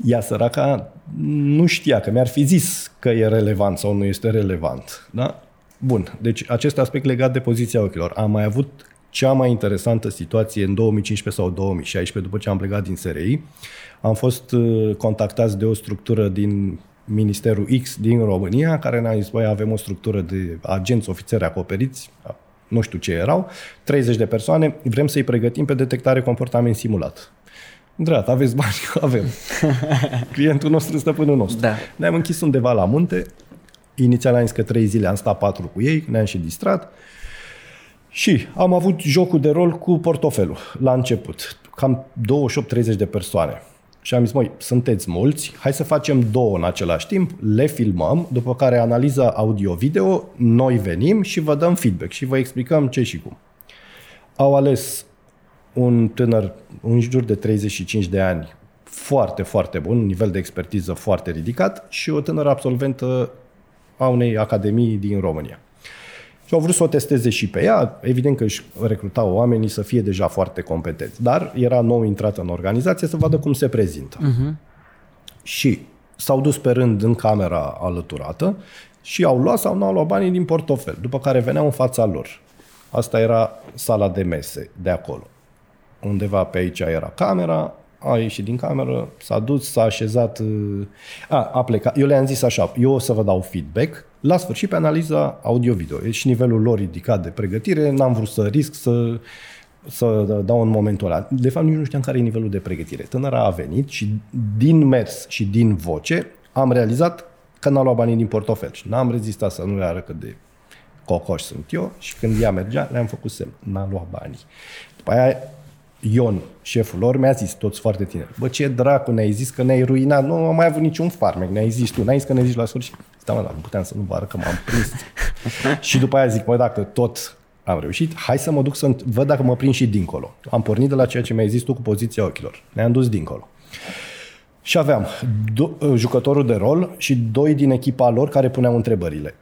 Ea săraca nu știa că mi-ar fi zis că e relevant sau nu este relevant. Da? Bun, deci acest aspect legat de poziția ochilor. Am mai avut cea mai interesantă situație în 2015 sau 2016, după ce am plecat din SRI. Am fost uh, contactați de o structură din Ministerul X din România, care ne-a zis, băi, avem o structură de agenți, ofițeri acoperiți, nu știu ce erau, 30 de persoane, vrem să-i pregătim pe detectare comportament simulat. Dreapta, aveți bani? Avem. Clientul nostru, stăpânul nostru. Da. Ne-am închis undeva la munte, Inițial am zis că trei zile am stat patru cu ei, ne-am și distrat. Și am avut jocul de rol cu portofelul la început. Cam 28-30 de persoane. Și am zis, măi, sunteți mulți, hai să facem două în același timp, le filmăm, după care analiza audio-video, noi venim și vă dăm feedback și vă explicăm ce și cum. Au ales un tânăr, un jur de 35 de ani, foarte, foarte bun, un nivel de expertiză foarte ridicat și o tânără absolventă a unei academii din România. Și au vrut să o testeze și pe ea. Evident că își recrutau oamenii să fie deja foarte competenți. Dar era nou intrată în organizație să vadă cum se prezintă. Uh-huh. Și s-au dus pe rând în camera alăturată și au luat sau nu au luat banii din portofel, după care veneau în fața lor. Asta era sala de mese de acolo. Undeva pe aici era camera, a ieșit din cameră, s-a dus, s-a așezat, uh, a, a plecat. Eu le-am zis așa, eu o să vă dau feedback, la sfârșit pe analiza audio-video. E și nivelul lor ridicat de pregătire, n-am vrut să risc să, să dau în momentul ăla. De fapt, nici nu știam care e nivelul de pregătire. Tânăra a venit și din mers și din voce am realizat că n-a luat banii din portofel și n-am rezistat să nu le arăt cât de cocoș sunt eu și când ea mergea, le-am făcut semn. N-a luat banii. După aia Ion, șeful lor, mi-a zis, toți foarte tineri, bă, ce dracu, ne-ai zis că ne-ai ruinat, nu am mai avut niciun farmec, ne-ai zis tu, n-ai zis că ne-ai zis la sfârșit. Stai mă, dar nu puteam să nu vă că m-am prins. și după aia zic, bă, dacă tot am reușit, hai să mă duc să văd dacă mă prind și dincolo. Am pornit de la ceea ce mi-ai zis tu cu poziția ochilor. Ne-am dus dincolo. Și aveam do- jucătorul de rol și doi din echipa lor care puneau întrebările.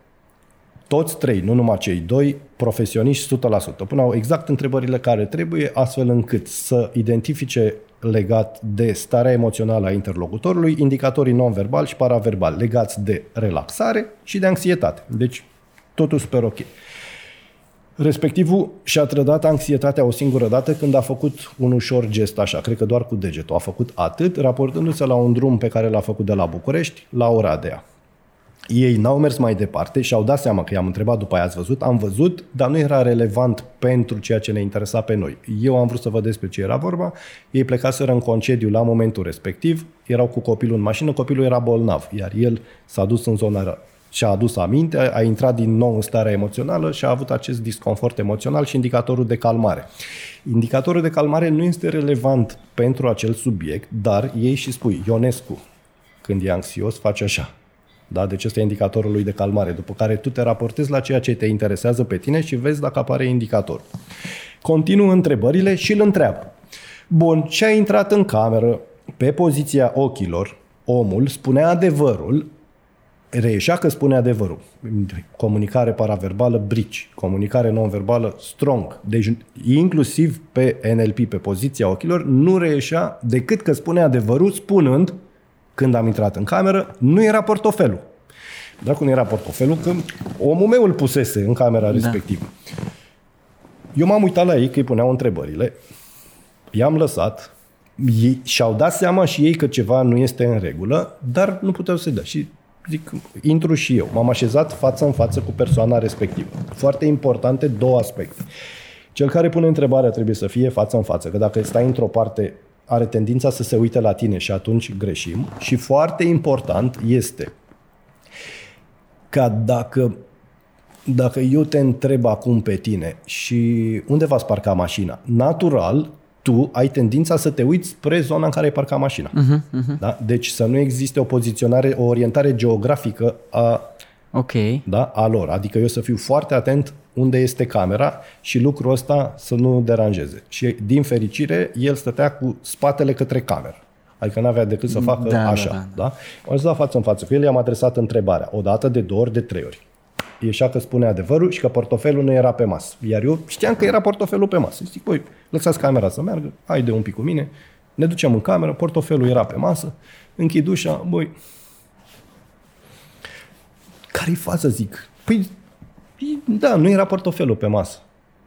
toți trei, nu numai cei doi, profesioniști 100%. Puneau exact întrebările care trebuie, astfel încât să identifice legat de starea emoțională a interlocutorului, indicatorii non-verbal și paraverbal legați de relaxare și de anxietate. Deci, totul super ok. Respectivul și-a trădat anxietatea o singură dată când a făcut un ușor gest așa, cred că doar cu degetul. A făcut atât, raportându-se la un drum pe care l-a făcut de la București la Oradea. Ei n-au mers mai departe și au dat seama că i-am întrebat după aia, ați văzut? Am văzut, dar nu era relevant pentru ceea ce ne interesa pe noi. Eu am vrut să văd despre ce era vorba, ei plecaseră în concediu la momentul respectiv, erau cu copilul în mașină, copilul era bolnav, iar el s-a dus în zona și-a adus aminte, a intrat din nou în starea emoțională și a avut acest disconfort emoțional și indicatorul de calmare. Indicatorul de calmare nu este relevant pentru acel subiect, dar ei și spui, Ionescu, când e anxios, face așa. Da? Deci ăsta e indicatorul lui de calmare, după care tu te raportezi la ceea ce te interesează pe tine și vezi dacă apare indicator. Continuă întrebările și îl întreabă. Bun, ce a intrat în cameră pe poziția ochilor, omul spune adevărul, reieșea că spune adevărul. Comunicare paraverbală, brici. Comunicare non-verbală, strong. Deci, inclusiv pe NLP, pe poziția ochilor, nu reieșea decât că spune adevărul, spunând când am intrat în cameră, nu era portofelul. Dacă nu era portofelul, că omul meu îl pusese în camera da. respectivă. Eu m-am uitat la ei că îi puneau întrebările, i-am lăsat, ei, și-au dat seama și ei că ceva nu este în regulă, dar nu puteau să-i dea. Și zic, intru și eu. M-am așezat față în față cu persoana respectivă. Foarte importante două aspecte. Cel care pune întrebarea trebuie să fie față în față, că dacă stai într-o parte are tendința să se uite la tine și atunci greșim. Și foarte important este ca dacă, dacă eu te întreb acum pe tine și unde va parca mașina, natural, tu ai tendința să te uiți spre zona în care ai parcat mașina. Uh-huh, uh-huh. Da? Deci să nu existe o poziționare, o orientare geografică a,
okay.
da, a lor. Adică eu să fiu foarte atent unde este camera și lucrul ăsta să nu deranjeze. Și din fericire, el stătea cu spatele către cameră. Adică nu avea decât să facă da, așa. Da, da, da. da? Am zis față în față cu el, i-am adresat întrebarea. O dată, de două ori, de trei ori. Ieșea că spune adevărul și că portofelul nu era pe masă. Iar eu știam că era portofelul pe masă. Zic, băi, lăsați camera să meargă, haide un pic cu mine. Ne ducem în cameră, portofelul era pe masă, închid ușa, băi, care-i faza, zic? Păi da, nu era portofelul pe masă.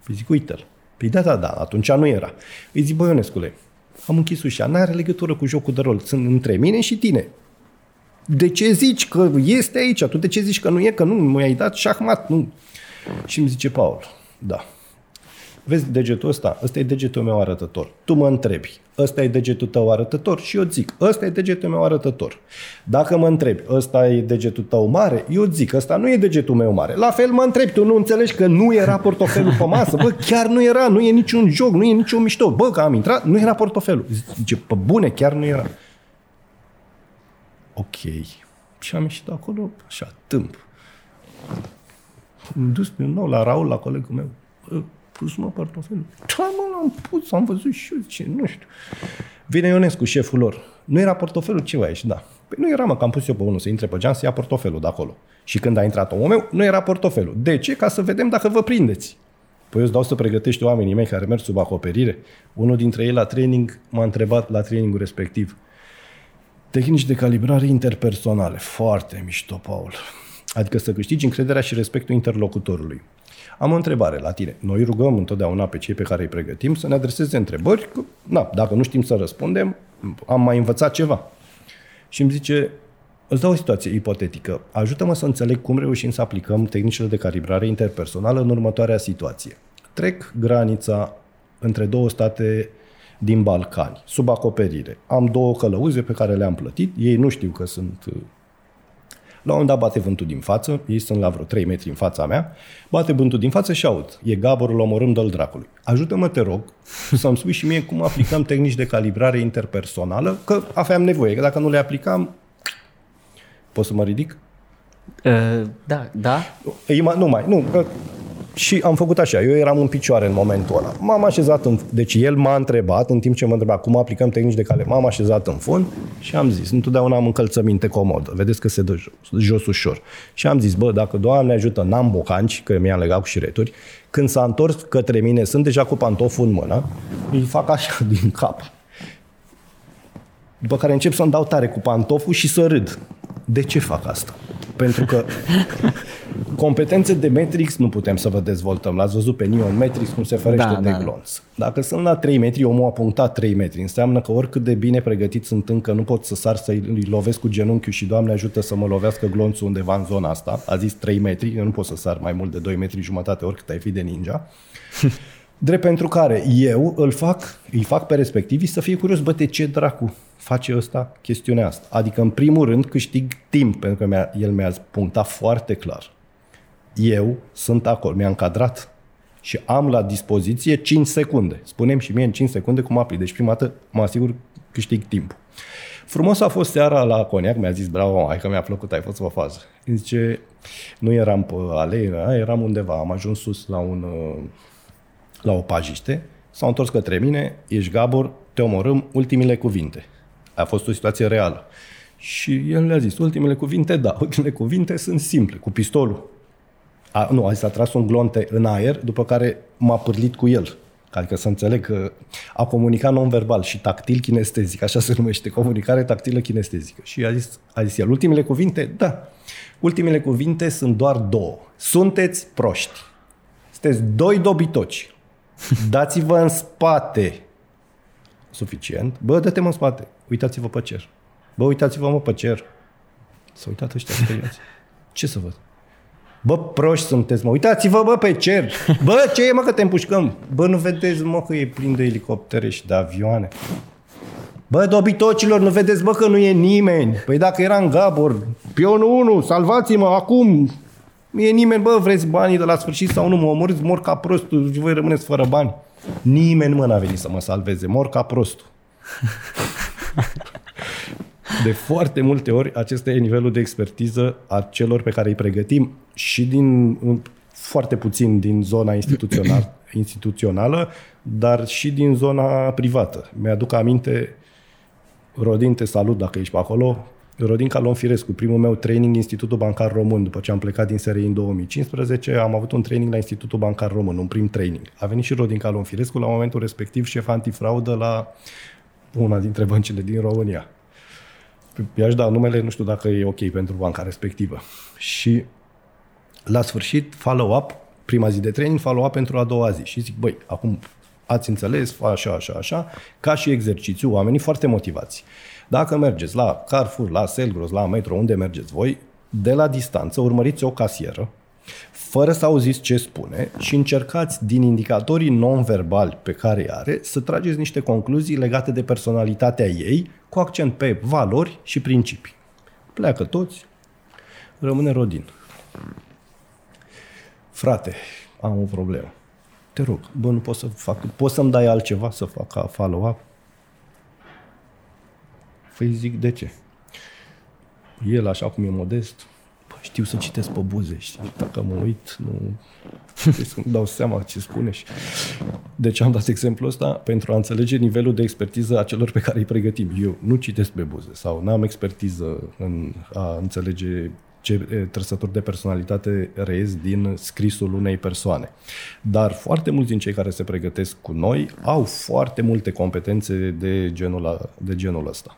Păi zic, uite-l. Păi da, da, da, atunci nu era. Îi zic, băi, Ionescule, am închis ușa, n-are legătură cu jocul de rol, sunt între mine și tine. De ce zici că este aici? Tu de ce zici că nu e? Că nu mi-ai dat șahmat? Nu. Și îmi zice Paul, da, vezi degetul ăsta? Ăsta e degetul meu arătător. Tu mă întrebi, ăsta e degetul tău arătător? Și eu zic, ăsta e degetul meu arătător. Dacă mă întrebi, ăsta e degetul tău mare? Eu zic, ăsta nu e degetul meu mare. La fel mă întrebi, tu nu înțelegi că nu era portofelul pe masă? Bă, chiar nu era, nu e niciun joc, nu e niciun mișto. Bă, că am intrat, nu era portofelul. Zice, pe bune, chiar nu era. Ok. Și am ieșit acolo, așa, tâmp. Am dus din nou la Raul, la colegul meu pus mă portofelul. Da, mă, l-am pus, am văzut și eu, ce, nu știu. Vine Ionescu, șeful lor. Nu era portofelul, ce aici, da. Păi nu era, mă, că am pus eu pe unul să intre pe geam să ia portofelul de acolo. Și când a intrat omul meu, nu era portofelul. De ce? Ca să vedem dacă vă prindeți. Păi eu îți dau să pregătești oamenii mei care merg sub acoperire. Unul dintre ei la training m-a întrebat la trainingul respectiv. Tehnici de calibrare interpersonale. Foarte mișto, Paul. Adică să câștigi încrederea și respectul interlocutorului. Am o întrebare la tine. Noi rugăm întotdeauna pe cei pe care îi pregătim să ne adreseze întrebări. Că, na, dacă nu știm să răspundem, am mai învățat ceva. Și îmi zice, îți dau o situație ipotetică. Ajută-mă să înțeleg cum reușim să aplicăm tehnicile de calibrare interpersonală în următoarea situație. Trec granița între două state din Balcani, sub acoperire. Am două călăuze pe care le-am plătit, ei nu știu că sunt la un moment dat bate vântul din față, ei sunt la vreo 3 metri în fața mea, bate vântul din față și aud. E gaborul omorând al dracului. Ajută-mă, te rog, să-mi spui și mie cum aplicăm tehnici de calibrare interpersonală, că aveam nevoie, că dacă nu le aplicam, pot să mă ridic?
Uh, da, da.
E, nu mai, nu, că Și am făcut așa, eu eram în picioare în momentul ăla. M-am așezat în... Deci el m-a întrebat, în timp ce mă întreba cum aplicăm tehnici de cale, m-am așezat în fund și am zis, întotdeauna am încălțăminte comodă, vedeți că se dă jos, jos ușor. Și am zis, bă, dacă Doamne ajută, n-am bocanci, că mi-am legat cu șireturi, când s-a întors către mine, sunt deja cu pantoful în mână, îi fac așa din cap. După care încep să-mi dau tare cu pantoful și să râd. De ce fac asta? Pentru că competențe de Matrix nu putem să vă dezvoltăm. L-ați văzut pe Neon Matrix cum se ferește da, de da. glonț. Dacă sunt la 3 metri, omul a punctat 3 metri. Înseamnă că oricât de bine pregătit sunt încă, nu pot să sar să-i lovesc cu genunchiul și Doamne ajută să mă lovească glonțul undeva în zona asta. A zis 3 metri, eu nu pot să sar mai mult de 2 metri jumătate oricât ai fi de ninja. Drept pentru care eu îl fac, îi fac pe respectivii să fie curios, bă, de ce dracu face ăsta chestiunea asta? Adică, în primul rând, câștig timp, pentru că mi-a, el mi-a punctat foarte clar. Eu sunt acolo, mi-a încadrat și am la dispoziție 5 secunde. Spunem și mie în 5 secunde cum apli. Deci, prima dată, mă asigur, câștig timp. Frumos a fost seara la Coniac, mi-a zis, bravo, hai că mi-a plăcut, ai fost o fază. Îmi zice, nu eram pe alei, eram undeva, am ajuns sus la un la o pajiște, s-au întors către mine, ești Gabor, te omorâm, ultimile cuvinte. A fost o situație reală. Și el le-a zis, ultimele cuvinte, da, ultimele cuvinte sunt simple, cu pistolul. A, nu, a zis, a tras un glonte în aer, după care m-a pârlit cu el. Adică să înțeleg că a comunicat non-verbal și tactil kinestezic, așa se numește, comunicare tactilă kinestezică. Și a zis, a zis el, ultimele cuvinte, da, ultimele cuvinte sunt doar două. Sunteți proști. Sunteți doi dobitoci. Dați-vă în spate. Suficient. Bă, dă-te în spate. Uitați-vă pe cer. Bă, uitați-vă mă pe cer. Să uitați ăștia speriați. Ce să văd? Bă, proști sunteți, mă. Uitați-vă, bă, pe cer. Bă, ce e, mă, că te împușcăm? Bă, nu vedeți, mă, că e plin de elicoptere și de avioane. Bă, dobitocilor, nu vedeți, bă, că nu e nimeni. Păi dacă era în Gabor, pionul 1, salvați-mă acum, nu e nimeni, bă, vreți banii de la sfârșit sau nu, mă omorâți, mor ca prostul și voi rămâneți fără bani. Nimeni, mă, n-a venit să mă salveze, mor ca prostul. De foarte multe ori, acesta e nivelul de expertiză a celor pe care îi pregătim și din foarte puțin din zona instituțională, instituțională dar și din zona privată. Mi-aduc aminte, Rodin, te salut dacă ești pe acolo, Rodin Calon Firescu, primul meu training Institutul Bancar Român, după ce am plecat din SRI în 2015, am avut un training la Institutul Bancar Român, un prim training. A venit și Rodin Calon Firescu, la momentul respectiv șef antifraudă la una dintre băncile din România. I-aș da numele, nu știu dacă e ok pentru banca respectivă. Și la sfârșit, follow-up, prima zi de training, follow-up pentru a doua zi. Și zic, băi, acum ați înțeles, așa, așa, așa, ca și exercițiu, oamenii foarte motivați. Dacă mergeți la Carrefour, la Selgros, la Metro, unde mergeți voi, de la distanță urmăriți o casieră, fără să auziți ce spune și încercați din indicatorii non-verbali pe care îi are să trageți niște concluzii legate de personalitatea ei cu accent pe valori și principii. Pleacă toți, rămâne Rodin. Frate, am o problemă. Te rog, bă, nu pot să fac, poți să-mi dai altceva să fac follow-up? Păi zic, de ce? El, așa cum e modest, bă, știu să citesc pe buze, știi? Dacă mă uit, nu... să dau seama ce spune și... Deci am dat exemplul ăsta pentru a înțelege nivelul de expertiză a celor pe care îi pregătim. Eu nu citesc pe buze sau n-am expertiză în a înțelege ce trăsături de personalitate reiesc din scrisul unei persoane. Dar foarte mulți din cei care se pregătesc cu noi au foarte multe competențe de genul, de genul ăsta.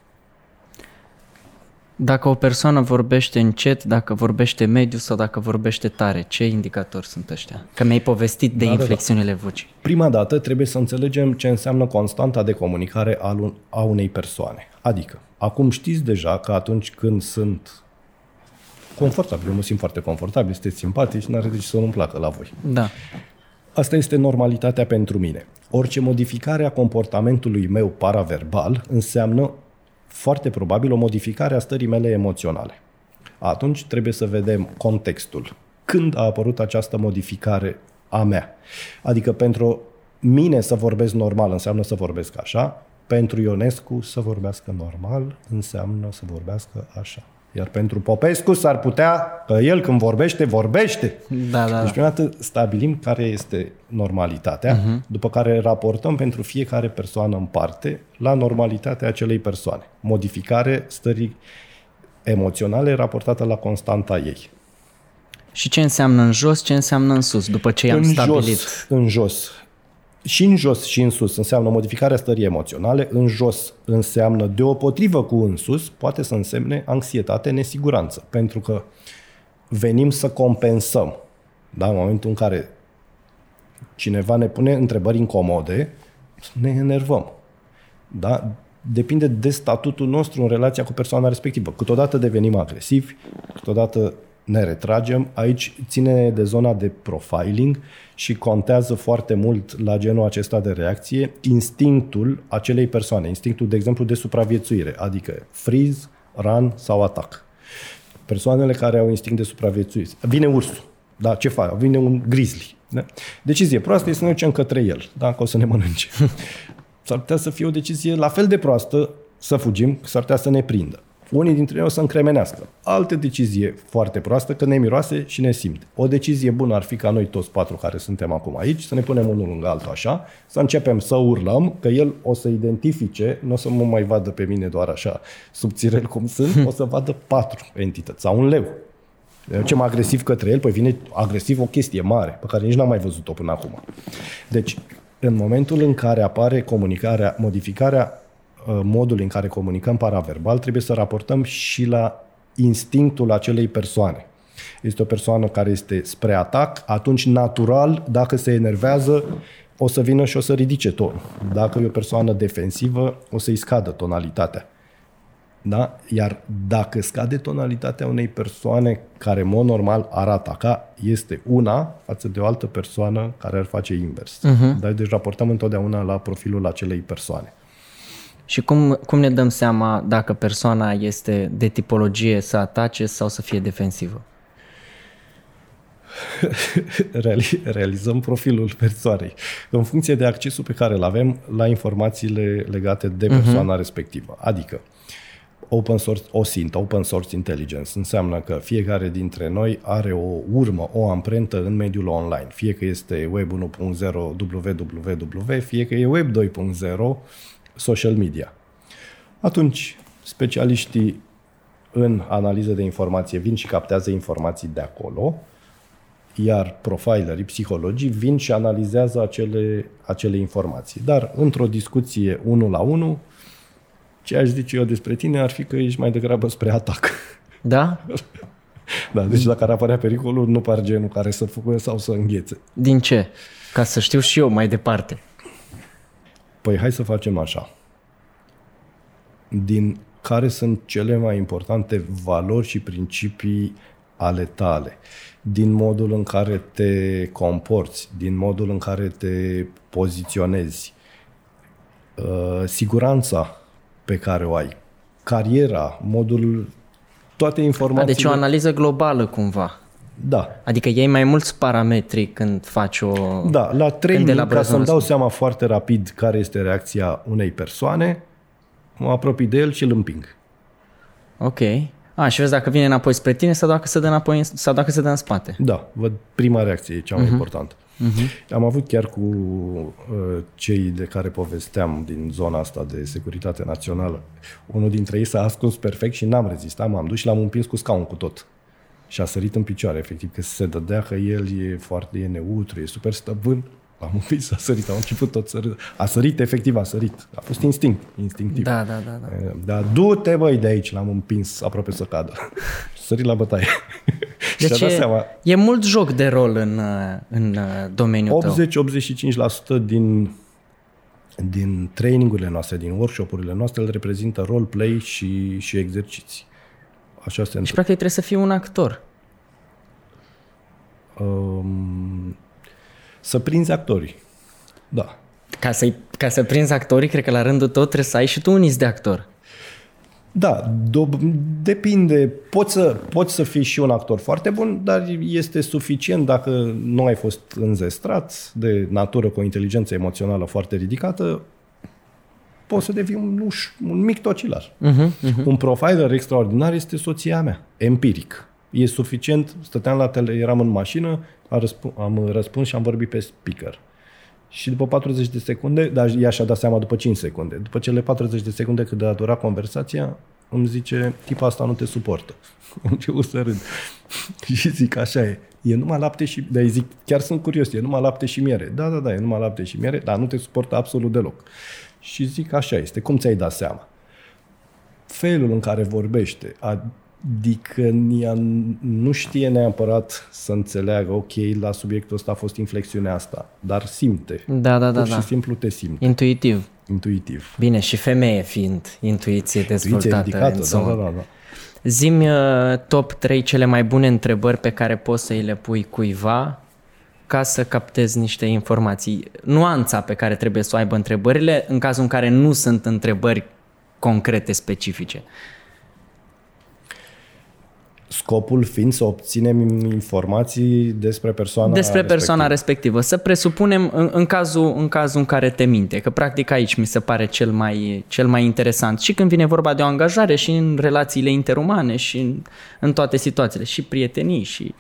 Dacă o persoană vorbește încet, dacă vorbește mediu sau dacă vorbește tare, ce indicatori sunt ăștia? Că mi-ai povestit de da, inflexiunile da, da. vocii.
Prima dată trebuie să înțelegem ce înseamnă constanta de comunicare a unei persoane. Adică, acum știți deja că atunci când sunt confortabil, eu mă simt foarte confortabil, sunteți simpatici, n-are de ce să nu-mi placă la voi.
Da.
Asta este normalitatea pentru mine. Orice modificare a comportamentului meu paraverbal înseamnă foarte probabil o modificare a stării mele emoționale. Atunci trebuie să vedem contextul. Când a apărut această modificare a mea? Adică pentru mine să vorbesc normal înseamnă să vorbesc așa, pentru Ionescu să vorbească normal înseamnă să vorbească așa. Iar pentru Popescu s-ar putea că el când vorbește, vorbește.
Da, da,
Deci
da.
prima dată stabilim care este normalitatea, uh-huh. după care raportăm pentru fiecare persoană în parte la normalitatea acelei persoane. Modificare stării emoționale raportată la constanta ei.
Și ce înseamnă în jos, ce înseamnă în sus, după ce i-am
în
stabilit?
jos, în jos. Și în jos și în sus înseamnă modificarea stării emoționale, în jos înseamnă deopotrivă cu în sus, poate să însemne anxietate, nesiguranță, pentru că venim să compensăm. Da? În momentul în care cineva ne pune întrebări incomode, ne enervăm. Da? Depinde de statutul nostru în relația cu persoana respectivă. Câteodată devenim agresivi, câteodată ne retragem. Aici ține de zona de profiling și contează foarte mult la genul acesta de reacție instinctul acelei persoane, instinctul, de exemplu, de supraviețuire, adică freeze, run sau atac. Persoanele care au instinct de supraviețuire. Vine ursul. Da, ce fac? Vine un grizzly. Da? Decizie proastă este să ne ducem către el, da, că o să ne mănânce. S-ar putea să fie o decizie la fel de proastă să fugim, că s-ar putea să ne prindă. Unii dintre noi o să încremenească. Altă decizie foarte proastă, că ne miroase și ne simte. O decizie bună ar fi ca noi toți patru care suntem acum aici, să ne punem unul lângă altul așa, să începem să urlăm, că el o să identifice, nu o să mă mai vadă pe mine doar așa subțirel cum sunt, o să vadă patru entități sau un leu. Ne ducem agresiv către el, păi vine agresiv o chestie mare, pe care nici n-am mai văzut-o până acum. Deci, în momentul în care apare comunicarea, modificarea uh, modului în care comunicăm paraverbal, trebuie să raportăm și la instinctul acelei persoane. Este o persoană care este spre atac, atunci natural, dacă se enervează, o să vină și o să ridice tonul. Dacă e o persoană defensivă, o să-i scadă tonalitatea. Da? Iar dacă scade tonalitatea unei persoane care, în mod normal, ar ataca, este una față de o altă persoană care ar face invers. Uh-huh. Da? Deci raportăm întotdeauna la profilul acelei persoane.
Și cum, cum ne dăm seama dacă persoana este de tipologie să atace sau să fie defensivă?
Reali- realizăm profilul persoanei în funcție de accesul pe care îl avem la informațiile legate de persoana uh-huh. respectivă. Adică, open source, OSINT, Open Source Intelligence, înseamnă că fiecare dintre noi are o urmă, o amprentă în mediul online. Fie că este Web 1.0 www, fie că e Web 2.0 social media. Atunci, specialiștii în analiză de informație vin și captează informații de acolo, iar profilerii, psihologii, vin și analizează acele, acele informații. Dar într-o discuție unul la unul, ce aș zice eu despre tine ar fi că ești mai degrabă spre atac.
Da?
Da, deci dacă ar apărea pericolul, nu par genul care să fugă sau să înghețe.
Din ce? Ca să știu și eu mai departe.
Păi hai să facem așa. Din care sunt cele mai importante valori și principii ale tale? Din modul în care te comporți, din modul în care te poziționezi, uh, siguranța pe care o ai, cariera, modul, toate
A,
informațiile.
deci o analiză globală cumva.
Da,
Adică iei mai mulți parametri când faci o...
Da, la training, ca
elaborezi
să-mi
un
dau
răspuns.
seama foarte rapid care este reacția unei persoane, mă apropii de el și îl împing.
Ok. A, și vezi dacă vine înapoi spre tine sau dacă se dă înapoi în, sau dacă se dă în spate.
Da, văd prima reacție, e cea mai uh-huh. importantă. Uh-huh. Am avut chiar cu uh, cei de care povesteam din zona asta de securitate națională. Unul dintre ei s-a ascuns perfect și n-am rezistat, m-am dus și l-am împins cu scaun cu tot. Și a sărit în picioare, efectiv, că se dădea că el e foarte e neutru, e super stăpân. L-am împins, a sărit, am început tot să râd. A sărit, efectiv, a sărit. A fost instinct, instinctiv.
Da, da, da. da.
Dar du-te, băi, de aici, l-am împins aproape să cadă. Sărit la bătaie. și
Deci
a dat
e,
seama,
e mult joc de rol în, uh, în uh, domeniul tău.
80-85% din, din trainingurile noastre, din workshopurile noastre, îl reprezintă roleplay și, și exerciții. Așa se
Și
întâmplă.
practic trebuie să fii un actor.
Um, să prinzi actorii. Da.
Ca, să ca să prinzi actorii, cred că la rândul tău trebuie să ai și tu un is de actor.
Da, do- depinde. Poți să, poți să fii și un actor foarte bun, dar este suficient dacă nu ai fost înzestrat de natură cu o inteligență emoțională foarte ridicată, poți să devii un, uș- un mic tocilar. Uh-huh, uh-huh. Un profiler extraordinar este soția mea, empiric. E suficient, stăteam la tele, eram în mașină, am, răsp- am răspuns și am vorbit pe speaker. Și după 40 de secunde, dar ea și-a dat seama după 5 secunde, după cele 40 de secunde cât a durat conversația, îmi zice, tipa asta nu te suportă. Am început să râd. și zic, așa e. E numai lapte și... Dar zic, chiar sunt curios, e numai lapte și miere. Da, da, da, e numai lapte și miere, dar nu te suportă absolut deloc. Și zic, așa este. Cum ți-ai dat seama? Felul în care vorbește, adică ea nu știe neapărat să înțeleagă, ok, la subiectul ăsta a fost inflexiunea asta, dar simte.
Da, da, da.
Pur și
da.
simplu te simte.
Intuitiv.
Intuitiv.
Bine, și femeie fiind intuiție dezvoltată.
Intuiție ridicată,
în
da,
zonă.
da, da, da.
Zimi uh, top 3 cele mai bune întrebări pe care poți să îi le pui cuiva ca să captezi niște informații. Nuanța pe care trebuie să o aibă întrebările în cazul în care nu sunt întrebări concrete, specifice.
Scopul fiind să obținem informații despre persoana
Despre persoana
respectivă.
respectivă. Să presupunem în, în, cazul, în cazul în care te minte, că practic aici mi se pare cel mai, cel mai interesant și când vine vorba de o angajare și în relațiile interumane și în, în toate situațiile, și prietenii și...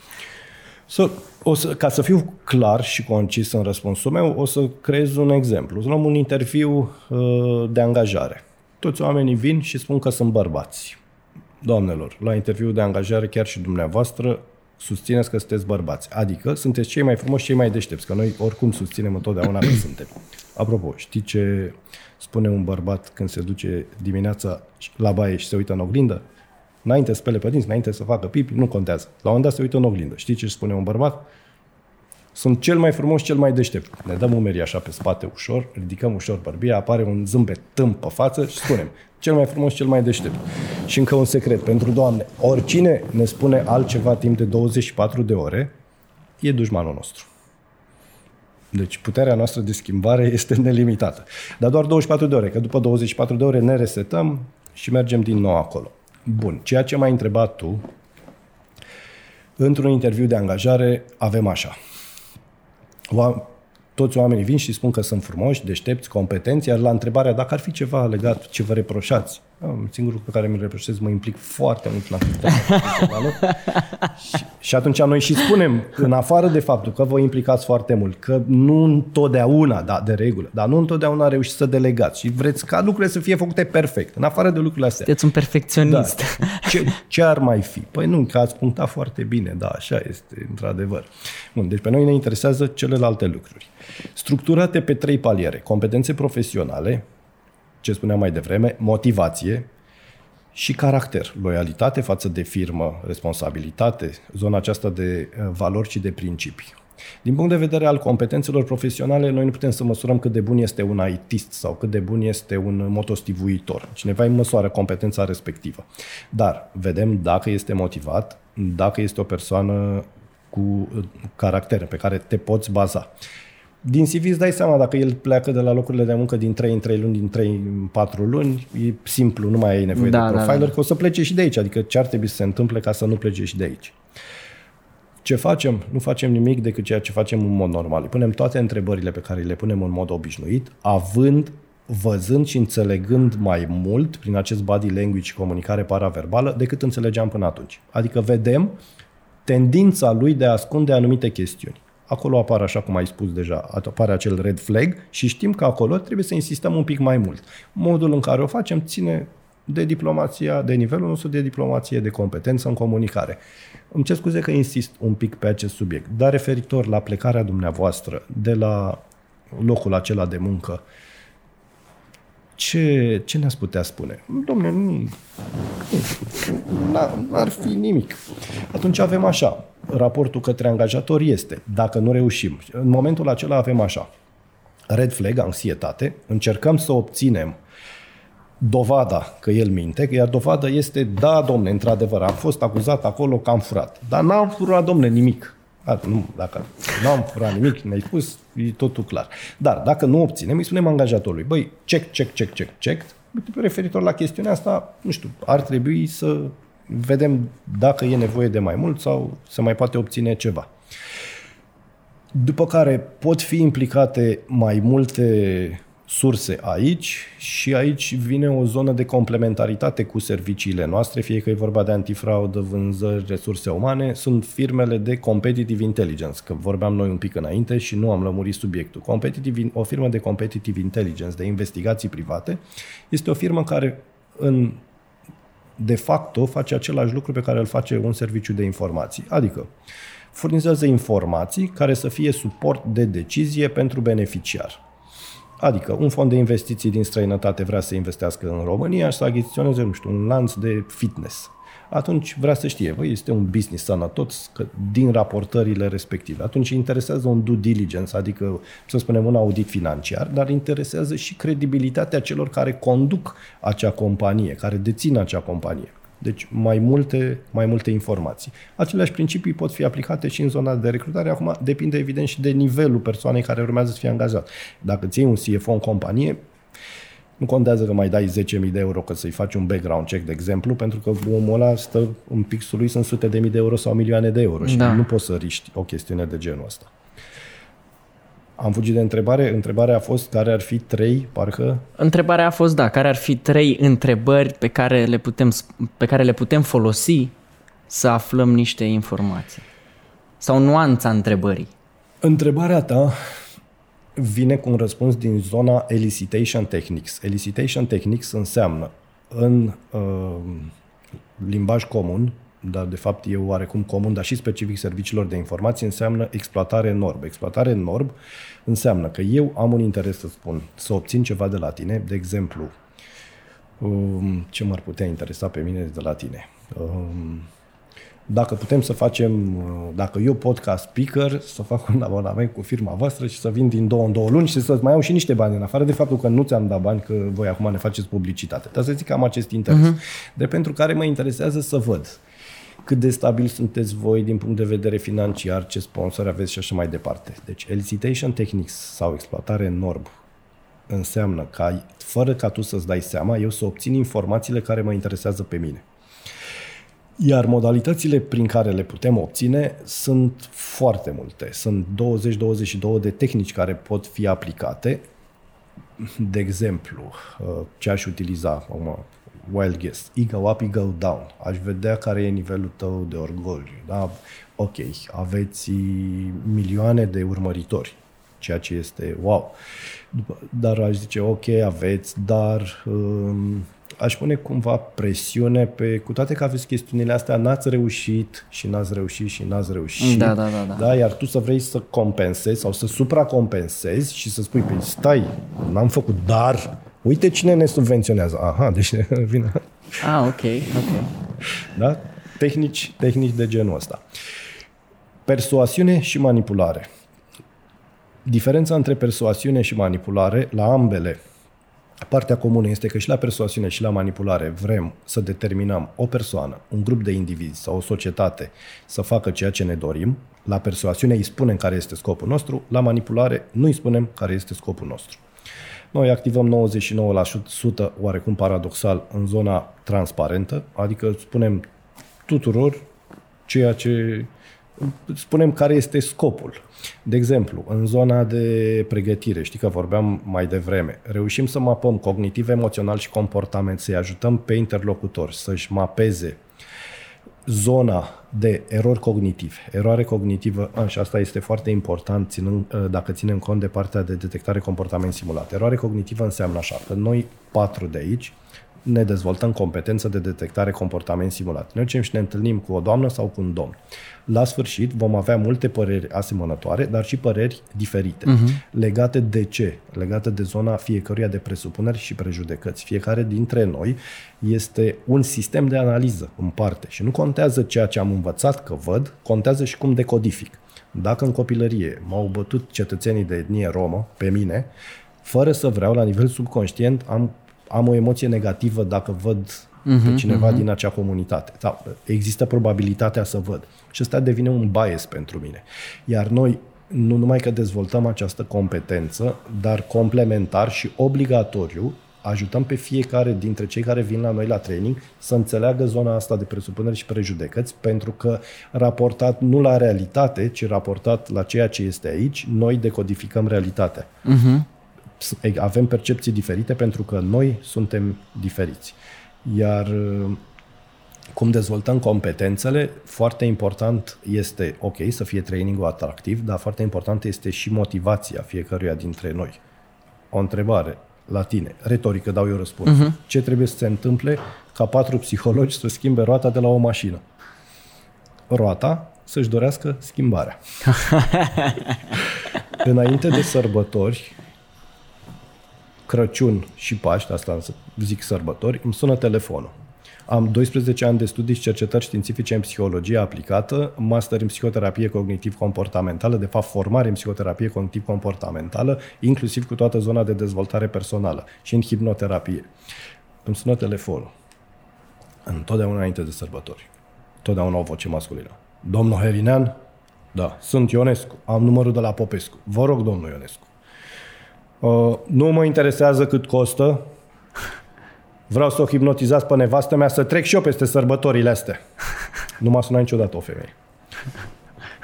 Să, o să, ca să fiu clar și concis în răspunsul meu, o să creez un exemplu. Să luăm un interviu uh, de angajare. Toți oamenii vin și spun că sunt bărbați. Doamnelor, la interviu de angajare, chiar și dumneavoastră, susțineți că sunteți bărbați. Adică sunteți cei mai frumoși, cei mai deștepți, că noi oricum susținem întotdeauna că suntem. Apropo, știi ce spune un bărbat când se duce dimineața la baie și se uită în oglindă? Înainte să spele pe dinți, înainte să facă pipi, nu contează. La un moment dat se uită în oglindă. Știi ce spune un bărbat? Sunt cel mai frumos, cel mai deștept. Ne dăm umerii așa pe spate ușor, ridicăm ușor bărbia, apare un zâmbet tâmp pe față și spunem cel mai frumos, cel mai deștept. Și încă un secret pentru Doamne. Oricine ne spune altceva timp de 24 de ore, e dușmanul nostru. Deci puterea noastră de schimbare este nelimitată. Dar doar 24 de ore, că după 24 de ore ne resetăm și mergem din nou acolo. Bun, ceea ce m-ai întrebat tu, într-un interviu de angajare avem așa. Oa- Toți oamenii vin și spun că sunt frumoși, deștepți, competenți, iar la întrebarea dacă ar fi ceva legat ce vă reproșați, am, singurul pe care mi-l reproșez, mă implic foarte mult în activitatea profesională. și, și atunci noi și spunem, în afară de faptul că vă implicați foarte mult, că nu întotdeauna, da, de regulă, dar nu întotdeauna reușiți să delegați și vreți ca lucrurile să fie făcute perfect, în afară de lucrurile astea.
Sunteți un perfecționist.
Da. Ce, ce ar mai fi? Păi nu, că ați punctat foarte bine, da, așa este, într-adevăr. Bun, deci pe noi ne interesează celelalte lucruri. Structurate pe trei paliere. Competențe profesionale, ce spuneam mai devreme, motivație și caracter, loialitate față de firmă, responsabilitate, zona aceasta de uh, valori și de principii. Din punct de vedere al competențelor profesionale, noi nu putem să măsurăm cât de bun este un ITist sau cât de bun este un motostivuitor. Cineva îi măsoară competența respectivă. Dar vedem dacă este motivat, dacă este o persoană cu uh, caracter pe care te poți baza. Din CV îți dai seama dacă el pleacă de la locurile de muncă din 3 în 3 luni, din 3 în 4 luni, e simplu, nu mai ai nevoie
Da,
de
da,
profiler,
da, da.
că o să plece și de aici. Adică ce ar trebui să se întâmple ca să nu plece și de aici. Ce facem? Nu facem nimic decât ceea ce facem în mod normal. Îi punem toate întrebările pe care le punem în mod obișnuit, având, văzând și înțelegând mai mult prin acest body language și comunicare paraverbală decât înțelegeam până atunci. Adică vedem tendința lui de a ascunde anumite chestiuni. Acolo apare, așa cum ai spus deja, apare acel red flag și știm că acolo trebuie să insistăm un pic mai mult. Modul în care o facem ține de diplomația, de nivelul nostru de diplomație, de competență în comunicare. Îmi cer scuze că insist un pic pe acest subiect, dar referitor la plecarea dumneavoastră de la locul acela de muncă, ce, ce ne-ați putea spune? Domne, nu, n-ar, n-ar fi nimic. Atunci avem așa, raportul către angajator este, dacă nu reușim, în momentul acela avem așa, red flag, anxietate, încercăm să obținem dovada că el minte, iar dovada este, da, domne, într-adevăr, am fost acuzat acolo că am furat. Dar n-am furat, domne, nimic. A, nu, dacă n-am furat nimic, ne-ai spus, e totul clar. Dar dacă nu obținem, îi spunem angajatorului, băi, check, check, check, check, check. Uite, referitor la chestiunea asta, nu știu, ar trebui să vedem dacă e nevoie de mai mult sau se mai poate obține ceva. După care pot fi implicate mai multe surse aici și aici vine o zonă de complementaritate cu serviciile noastre, fie că e vorba de antifraudă, vânzări, resurse umane, sunt firmele de competitive intelligence, că vorbeam noi un pic înainte și nu am lămurit subiectul. Competitive, o firmă de competitive intelligence, de investigații private, este o firmă care în de facto face același lucru pe care îl face un serviciu de informații. Adică furnizează informații care să fie suport de decizie pentru beneficiar. Adică un fond de investiții din străinătate vrea să investească în România și să achiziționeze, nu știu, un lanț de fitness. Atunci vrea să știe, băi, este un business sănătos că din raportările respective. Atunci interesează un due diligence, adică, să spunem, un audit financiar, dar interesează și credibilitatea celor care conduc acea companie, care dețin acea companie. Deci mai multe, mai multe informații. Aceleași principii pot fi aplicate și în zona de recrutare. Acum depinde evident și de nivelul persoanei care urmează să fie angajat. Dacă ții un CFO în companie, nu contează că mai dai 10.000 de euro că să-i faci un background check, de exemplu, pentru că omul ăla stă în pixul lui sunt sute de mii de euro sau milioane de euro și da. nu poți să riști o chestiune de genul ăsta. Am fugit de întrebare. Întrebarea a fost care ar fi trei, parcă?
Întrebarea a fost, da, care ar fi trei întrebări pe care le putem, pe care le putem folosi să aflăm niște informații? Sau nuanța întrebării?
Întrebarea ta vine cu un răspuns din zona elicitation techniques. Elicitation techniques înseamnă în uh, limbaj comun, dar de fapt e oarecum comun, dar și specific serviciilor de informații, înseamnă exploatare norb. Exploatare norb înseamnă că eu am un interes să spun, să obțin ceva de la tine, de exemplu, um, ce m-ar putea interesa pe mine de la tine? Um, dacă putem să facem, uh, dacă eu pot ca speaker să fac un abonament cu firma voastră și să vin din două în două luni și să mai iau și niște bani în afară de faptul că nu ți-am dat bani, că voi acum ne faceți publicitate. Dar să zic că am acest interes. Uh-huh. De pentru care mă interesează să văd cât de stabil sunteți voi din punct de vedere financiar, ce sponsori aveți și așa mai departe. Deci elicitation techniques sau exploatare norm înseamnă ca, fără ca tu să-ți dai seama, eu să obțin informațiile care mă interesează pe mine. Iar modalitățile prin care le putem obține sunt foarte multe. Sunt 20-22 de tehnici care pot fi aplicate. De exemplu, uh, ce aș utiliza, acum, wild guess, ego up, ego down. Aș vedea care e nivelul tău de orgoliu. Da? Ok, aveți milioane de urmăritori, ceea ce este wow. Dar aș zice, ok, aveți, dar um, aș pune cumva presiune pe, cu toate că aveți chestiunile astea, n-ați reușit și n-ați reușit și n-ați reușit.
Da, da, da,
da. da iar tu să vrei să compensezi sau să supracompensezi și să spui, păi stai, n-am făcut, dar uite cine ne subvenționează. Aha, deci vine.
Ah, ok, ok.
Da? Tehnici, tehnici de genul ăsta. Persoasiune și manipulare. Diferența între persoasiune și manipulare la ambele Partea comună este că și la persoasiune și la manipulare vrem să determinăm o persoană, un grup de indivizi sau o societate să facă ceea ce ne dorim. La persoasiune îi spunem care este scopul nostru, la manipulare nu îi spunem care este scopul nostru. Noi activăm 99% oarecum paradoxal în zona transparentă, adică spunem tuturor ceea ce spunem care este scopul. De exemplu, în zona de pregătire, știi că vorbeam mai devreme, reușim să mapăm cognitiv, emoțional și comportament, să-i ajutăm pe interlocutori să-și mapeze zona de erori cognitive. Eroare cognitivă, și asta este foarte important ținând, dacă ținem cont de partea de detectare comportament simulat. Eroare cognitivă înseamnă așa, că noi patru de aici ne dezvoltăm competență de detectare comportament simulat. Ne ducem și ne întâlnim cu o doamnă sau cu un domn. La sfârșit vom avea multe păreri asemănătoare, dar și păreri diferite. Uh-huh. Legate de ce? Legate de zona fiecăruia de presupuneri și prejudecăți. Fiecare dintre noi este un sistem de analiză în parte și nu contează ceea ce am învățat că văd, contează și cum decodific. Dacă în copilărie m-au bătut cetățenii de etnie romă pe mine, fără să vreau, la nivel subconștient, am am o emoție negativă dacă văd uh-huh, pe mhm, cineva uh-huh. din acea comunitate. Sau există probabilitatea să văd. Și ăsta devine un bias pentru mine. Iar noi nu numai că dezvoltăm această competență, dar complementar și obligatoriu ajutăm pe fiecare dintre cei care vin la noi la training să înțeleagă zona asta de presupuneri și prejudecăți, pentru că raportat nu la realitate, ci raportat la ceea ce este aici, noi decodificăm realitatea. Uh-huh avem percepții diferite pentru că noi suntem diferiți. Iar uh, cum dezvoltăm competențele, foarte important este, ok, să fie trainingul atractiv, dar foarte important este și motivația fiecăruia dintre noi. O întrebare la tine, retorică dau eu răspuns. Uh-huh. Ce trebuie să se întâmple ca patru psihologi să schimbe roata de la o mașină? Roata să-și dorească schimbarea. Înainte de sărbători, Crăciun și Paște, asta zic sărbători, îmi sună telefonul. Am 12 ani de studii și cercetări științifice în psihologie aplicată, master în psihoterapie cognitiv-comportamentală, de fapt formare în psihoterapie cognitiv-comportamentală, inclusiv cu toată zona de dezvoltare personală și în hipnoterapie. Îmi sună telefonul. Întotdeauna înainte de sărbători. Totdeauna o voce masculină. Domnul Helinean? Da. Sunt Ionescu. Am numărul de la Popescu. Vă rog, domnul Ionescu. Uh, nu mă interesează cât costă. Vreau să o hipnotizați pe nevastă mea să trec și eu peste sărbătorile astea. Nu m-a sunat niciodată o femeie.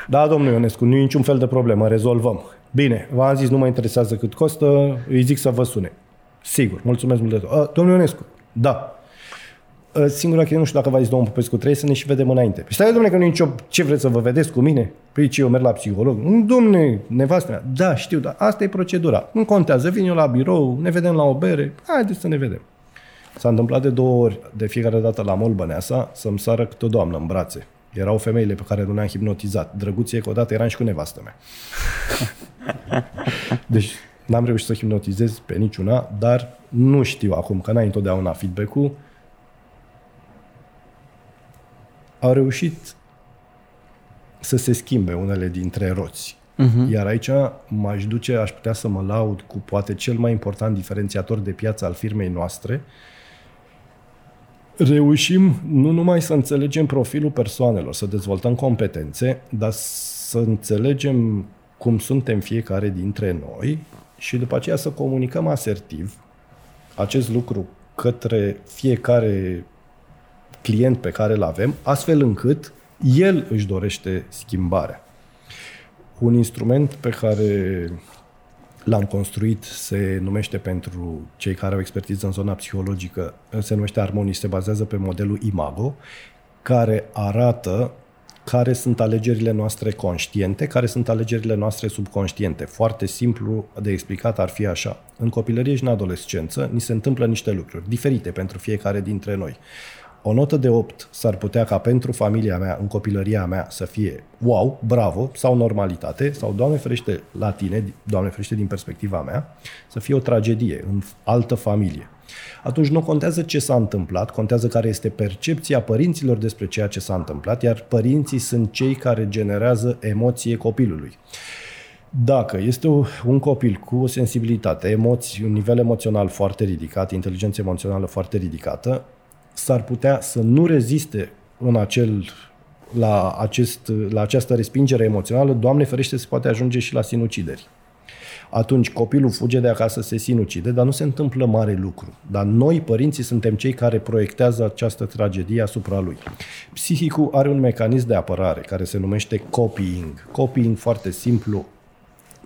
Da, domnul Ionescu, nu e niciun fel de problemă, rezolvăm. Bine, v-am zis, nu mă interesează cât costă, îi zic să vă sune. Sigur, mulțumesc mult de tot. Uh, domnul Ionescu, da, Ă, singura că eu nu știu dacă v-a zis domnul Popescu, trebuie să ne și vedem înainte. Păi stai, domnule, că nu e nicio... Ce vreți să vă vedeți cu mine? Păi ce, eu merg la psiholog? Nu, domnule, nevastă mea. Da, știu, dar asta e procedura. Nu contează, vin eu la birou, ne vedem la o bere, haideți să ne vedem. S-a întâmplat de două ori, de fiecare dată la mol Băneasa, să-mi sară câte o doamnă în brațe. Erau femeile pe care nu le-am hipnotizat. Drăguție că odată eram și cu nevastă mea. deci n-am reușit să hipnotizez pe niciuna, dar nu știu acum, că n-ai întotdeauna feedback-ul, au reușit să se schimbe unele dintre roți. Uh-huh. Iar aici m-aș duce, aș putea să mă laud cu poate cel mai important diferențiator de piață al firmei noastre. Reușim nu numai să înțelegem profilul persoanelor, să dezvoltăm competențe, dar să înțelegem cum suntem fiecare dintre noi și după aceea să comunicăm asertiv acest lucru către fiecare client pe care îl avem, astfel încât el își dorește schimbarea. Un instrument pe care l-am construit se numește pentru cei care au expertiză în zona psihologică, se numește Harmonie, se bazează pe modelul Imago, care arată care sunt alegerile noastre conștiente, care sunt alegerile noastre subconștiente. Foarte simplu de explicat ar fi așa. În copilărie și în adolescență ni se întâmplă niște lucruri diferite pentru fiecare dintre noi. O notă de 8 s-ar putea ca pentru familia mea, în copilăria mea, să fie wow, bravo, sau normalitate, sau, Doamne ferește, la tine, Doamne ferește din perspectiva mea, să fie o tragedie în altă familie. Atunci nu contează ce s-a întâmplat, contează care este percepția părinților despre ceea ce s-a întâmplat, iar părinții sunt cei care generează emoție copilului. Dacă este un copil cu o sensibilitate, emoții, un nivel emoțional foarte ridicat, inteligență emoțională foarte ridicată, s-ar putea să nu reziste în acel, la, acest, la această respingere emoțională, Doamne ferește, se poate ajunge și la sinucideri. Atunci copilul fuge de acasă, se sinucide, dar nu se întâmplă mare lucru. Dar noi, părinții, suntem cei care proiectează această tragedie asupra lui. Psihicul are un mecanism de apărare care se numește copying. Copying foarte simplu.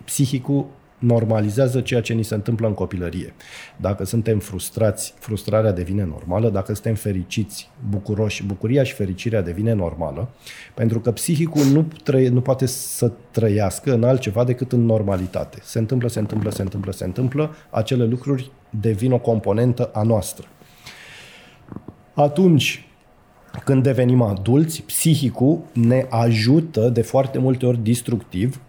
Psihicul normalizează ceea ce ni se întâmplă în copilărie. Dacă suntem frustrați, frustrarea devine normală, dacă suntem fericiți, bucuroși, bucuria și fericirea devine normală, pentru că psihicul nu, trăie, nu poate să trăiască în altceva decât în normalitate. Se întâmplă, se întâmplă, se întâmplă, se întâmplă, acele lucruri devin o componentă a noastră. Atunci, când devenim adulți, psihicul ne ajută de foarte multe ori destructiv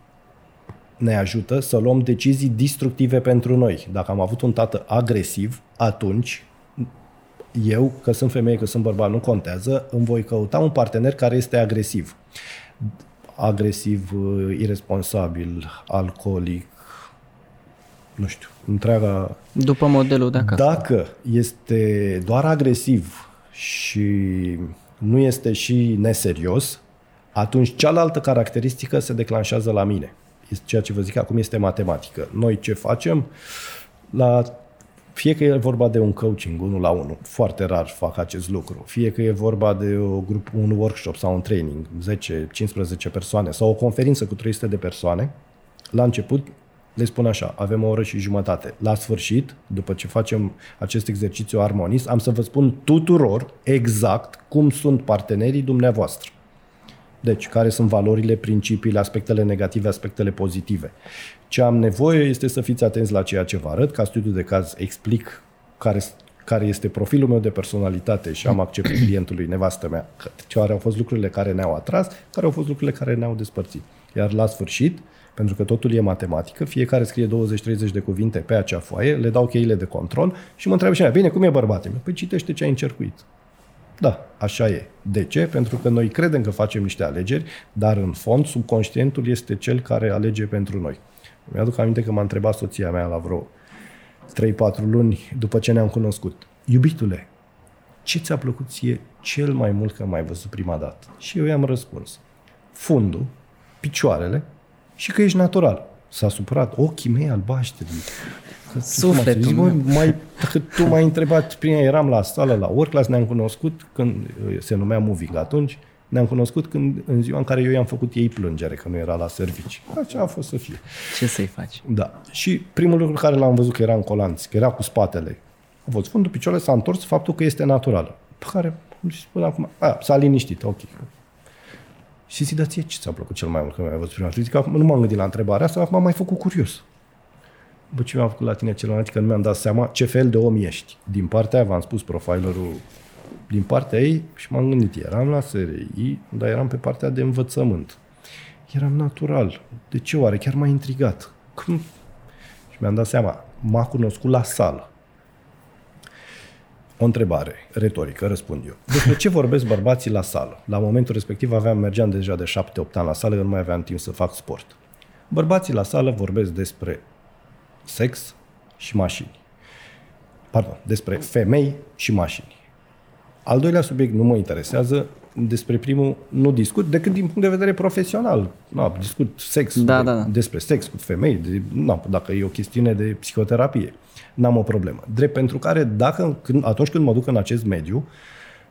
ne ajută să luăm decizii destructive pentru noi. Dacă am avut un tată agresiv, atunci eu, că sunt femeie, că sunt bărbat, nu contează, îmi voi căuta un partener care este agresiv. Agresiv, uh, irresponsabil, alcoolic, nu știu, întreaga...
După modelul de acasă.
Dacă este doar agresiv și nu este și neserios, atunci cealaltă caracteristică se declanșează la mine ceea ce vă zic acum este matematică. Noi ce facem? La fie că e vorba de un coaching unul la unul, foarte rar fac acest lucru, fie că e vorba de o grup, un workshop sau un training, 10-15 persoane sau o conferință cu 300 de persoane, la început le spun așa, avem o oră și jumătate. La sfârșit, după ce facem acest exercițiu armonist, am să vă spun tuturor exact cum sunt partenerii dumneavoastră. Deci, care sunt valorile, principiile, aspectele negative, aspectele pozitive. Ce am nevoie este să fiți atenți la ceea ce vă arăt. Ca studiu de caz explic care, care este profilul meu de personalitate și am acceptat clientului, nevastă mea, care au fost lucrurile care ne-au atras, care au fost lucrurile care ne-au despărțit. Iar la sfârșit, pentru că totul e matematică, fiecare scrie 20-30 de cuvinte pe acea foaie, le dau cheile de control și mă întreabă și bine, cum e bărbatul meu? Păi citește ce ai încercuit. Da, așa e. De ce? Pentru că noi credem că facem niște alegeri, dar în fond subconștientul este cel care alege pentru noi. Mi-aduc aminte că m-a întrebat soția mea la vreo 3-4 luni după ce ne-am cunoscut. Iubitule, ce ți-a plăcut ție cel mai mult că m-ai văzut prima dată? Și eu i-am răspuns. Fundul, picioarele și că ești natural. S-a supărat ochii mei albaștri.
Sufletul. Zic,
bă, mai, dacă tu m-ai întrebat, prima eram la sală, la Orclas, ne-am cunoscut când se numea Moving atunci, ne-am cunoscut când, în ziua în care eu i-am făcut ei plângere, că nu era la servici. Așa a fost să fie.
Ce să-i faci?
Da. Și primul lucru care l-am văzut că era în colanți, că era cu spatele. A fost fundul picioarele, s-a întors faptul că este natural. Pe care, până acum, a, s-a liniștit, ok. Și zic, dar ție ce ți-a plăcut cel mai mult că mi-ai văzut prima dată? Zic, acum nu m-am gândit la întrebarea asta, acum m-am mai făcut curios. După ce mi-am făcut la tine celălalt, că nu mi-am dat seama ce fel de om ești. Din partea aia, v-am spus, profilerul din partea ei și m-am gândit, eram la SRI, dar eram pe partea de învățământ. Eram natural. De ce oare? Chiar m-a intrigat. Cum? Și mi-am dat seama, m-a cunoscut la sală. O întrebare retorică, răspund eu. Despre ce vorbesc bărbații la sală? La momentul respectiv aveam, mergeam deja de 7-8 ani la sală, eu nu mai aveam timp să fac sport. Bărbații la sală vorbesc despre sex și mașini. Pardon, despre femei și mașini. Al doilea subiect nu mă interesează, despre primul nu discut decât din punct de vedere profesional. Nu, discut sex,
da,
de,
da, da.
despre sex cu femei, de, nu, dacă e o chestiune de psihoterapie. N-am o problemă. Drept pentru care, dacă, când, atunci când mă duc în acest mediu,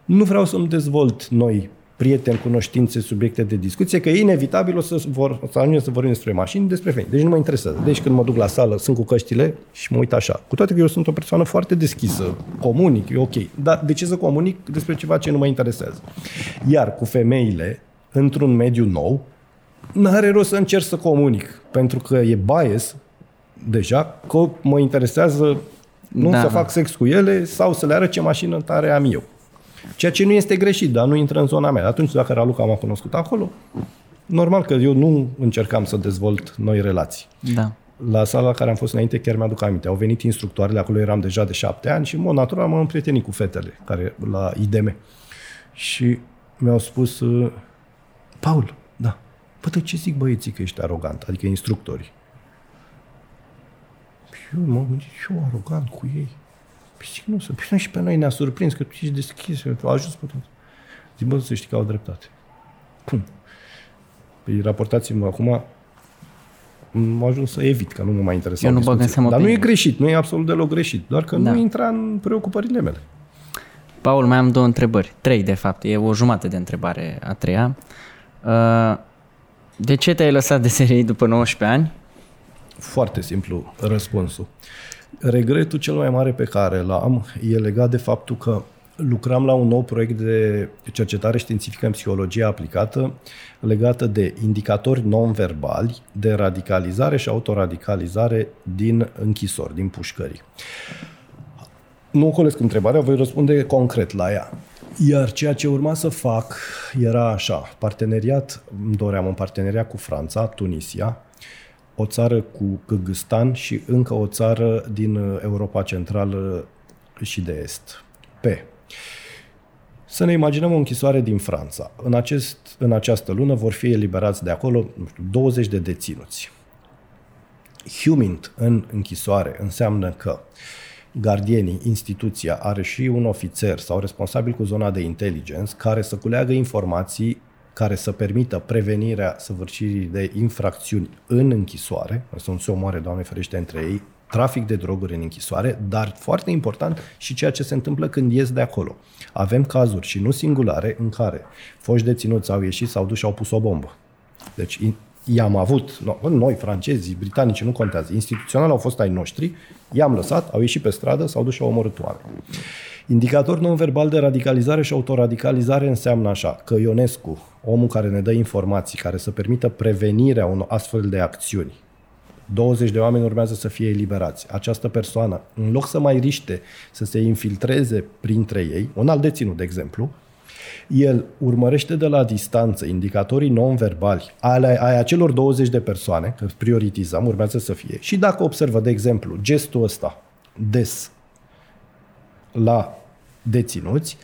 nu vreau să-mi dezvolt noi prieteni, cunoștințe, subiecte de discuție, că e inevitabil o să, vor, să ajungem să vorbim despre mașini, despre femei. Deci nu mă interesează. Deci când mă duc la sală, sunt cu căștile și mă uit așa. Cu toate că eu sunt o persoană foarte deschisă, comunic, e ok. Dar de ce să comunic despre ceva ce nu mă interesează? Iar cu femeile, într-un mediu nou, nu are rost să încerc să comunic, pentru că e bias deja, că mă interesează nu da. să fac sex cu ele sau să le arăt ce mașină tare am eu. Ceea ce nu este greșit, dar nu intră în zona mea. Atunci, dacă Raluca m-a cunoscut acolo, normal că eu nu încercam să dezvolt noi relații.
Da.
La sala la care am fost înainte, chiar mi-aduc aminte. Au venit instructoarele, acolo eram deja de șapte ani și, în mod natural, m-am împrietenit cu fetele care la IDM. Și mi-au spus, uh, Paul, da, păi ce zic băieții că ești arogant, adică instructorii? Și eu m-am gândit, eu arogant cu ei. Păi zic, nu, să păi și pe noi ne-a surprins că tu ești deschis, tu ajuns pe tot. Zic, bă, să știi că au dreptate. Cum? Păi raportați-mă acum, am ajuns să evit, că nu mă mai interesează.
Eu nu bag în seama
Dar nu e greșit, nu e absolut deloc greșit, doar că da. nu intra în preocupările mele.
Paul, mai am două întrebări. Trei, de fapt. E o jumătate de întrebare a treia. Uh, de ce te-ai lăsat de serie după 19 ani?
Foarte simplu răspunsul. Regretul cel mai mare pe care l am e legat de faptul că lucram la un nou proiect de cercetare științifică în psihologie aplicată legată de indicatori non-verbali de radicalizare și autoradicalizare din închisori, din pușcării. Nu ocolesc întrebarea, voi răspunde concret la ea. Iar ceea ce urma să fac era așa, parteneriat, îmi doream un parteneriat cu Franța, Tunisia, o țară cu Kyrgyzstan și încă o țară din Europa Centrală și de Est. P. Să ne imaginăm o închisoare din Franța. În, acest, în această lună vor fi eliberați de acolo nu știu, 20 de deținuți. Humint în închisoare înseamnă că gardienii, instituția are și un ofițer sau responsabil cu zona de inteligență care să culeagă informații care să permită prevenirea săvârșirii de infracțiuni în închisoare, să nu se omoare, Doamne ferește, între ei, trafic de droguri în închisoare, dar foarte important și ceea ce se întâmplă când ies de acolo. Avem cazuri și nu singulare în care foști deținuți au ieșit, s-au dus și au pus o bombă. Deci i-am avut, noi, francezii, britanici, nu contează, instituțional au fost ai noștri, i-am lăsat, au ieșit pe stradă, s-au dus și au omorât oameni. Indicator non-verbal de radicalizare și autoradicalizare înseamnă așa, că Ionescu, omul care ne dă informații, care să permită prevenirea unor astfel de acțiuni, 20 de oameni urmează să fie eliberați. Această persoană, în loc să mai riște să se infiltreze printre ei, un alt deținut, de exemplu, el urmărește de la distanță indicatorii non-verbali ale, ai acelor 20 de persoane, că prioritizăm, urmează să fie, și dacă observă, de exemplu, gestul ăsta des la deținuți,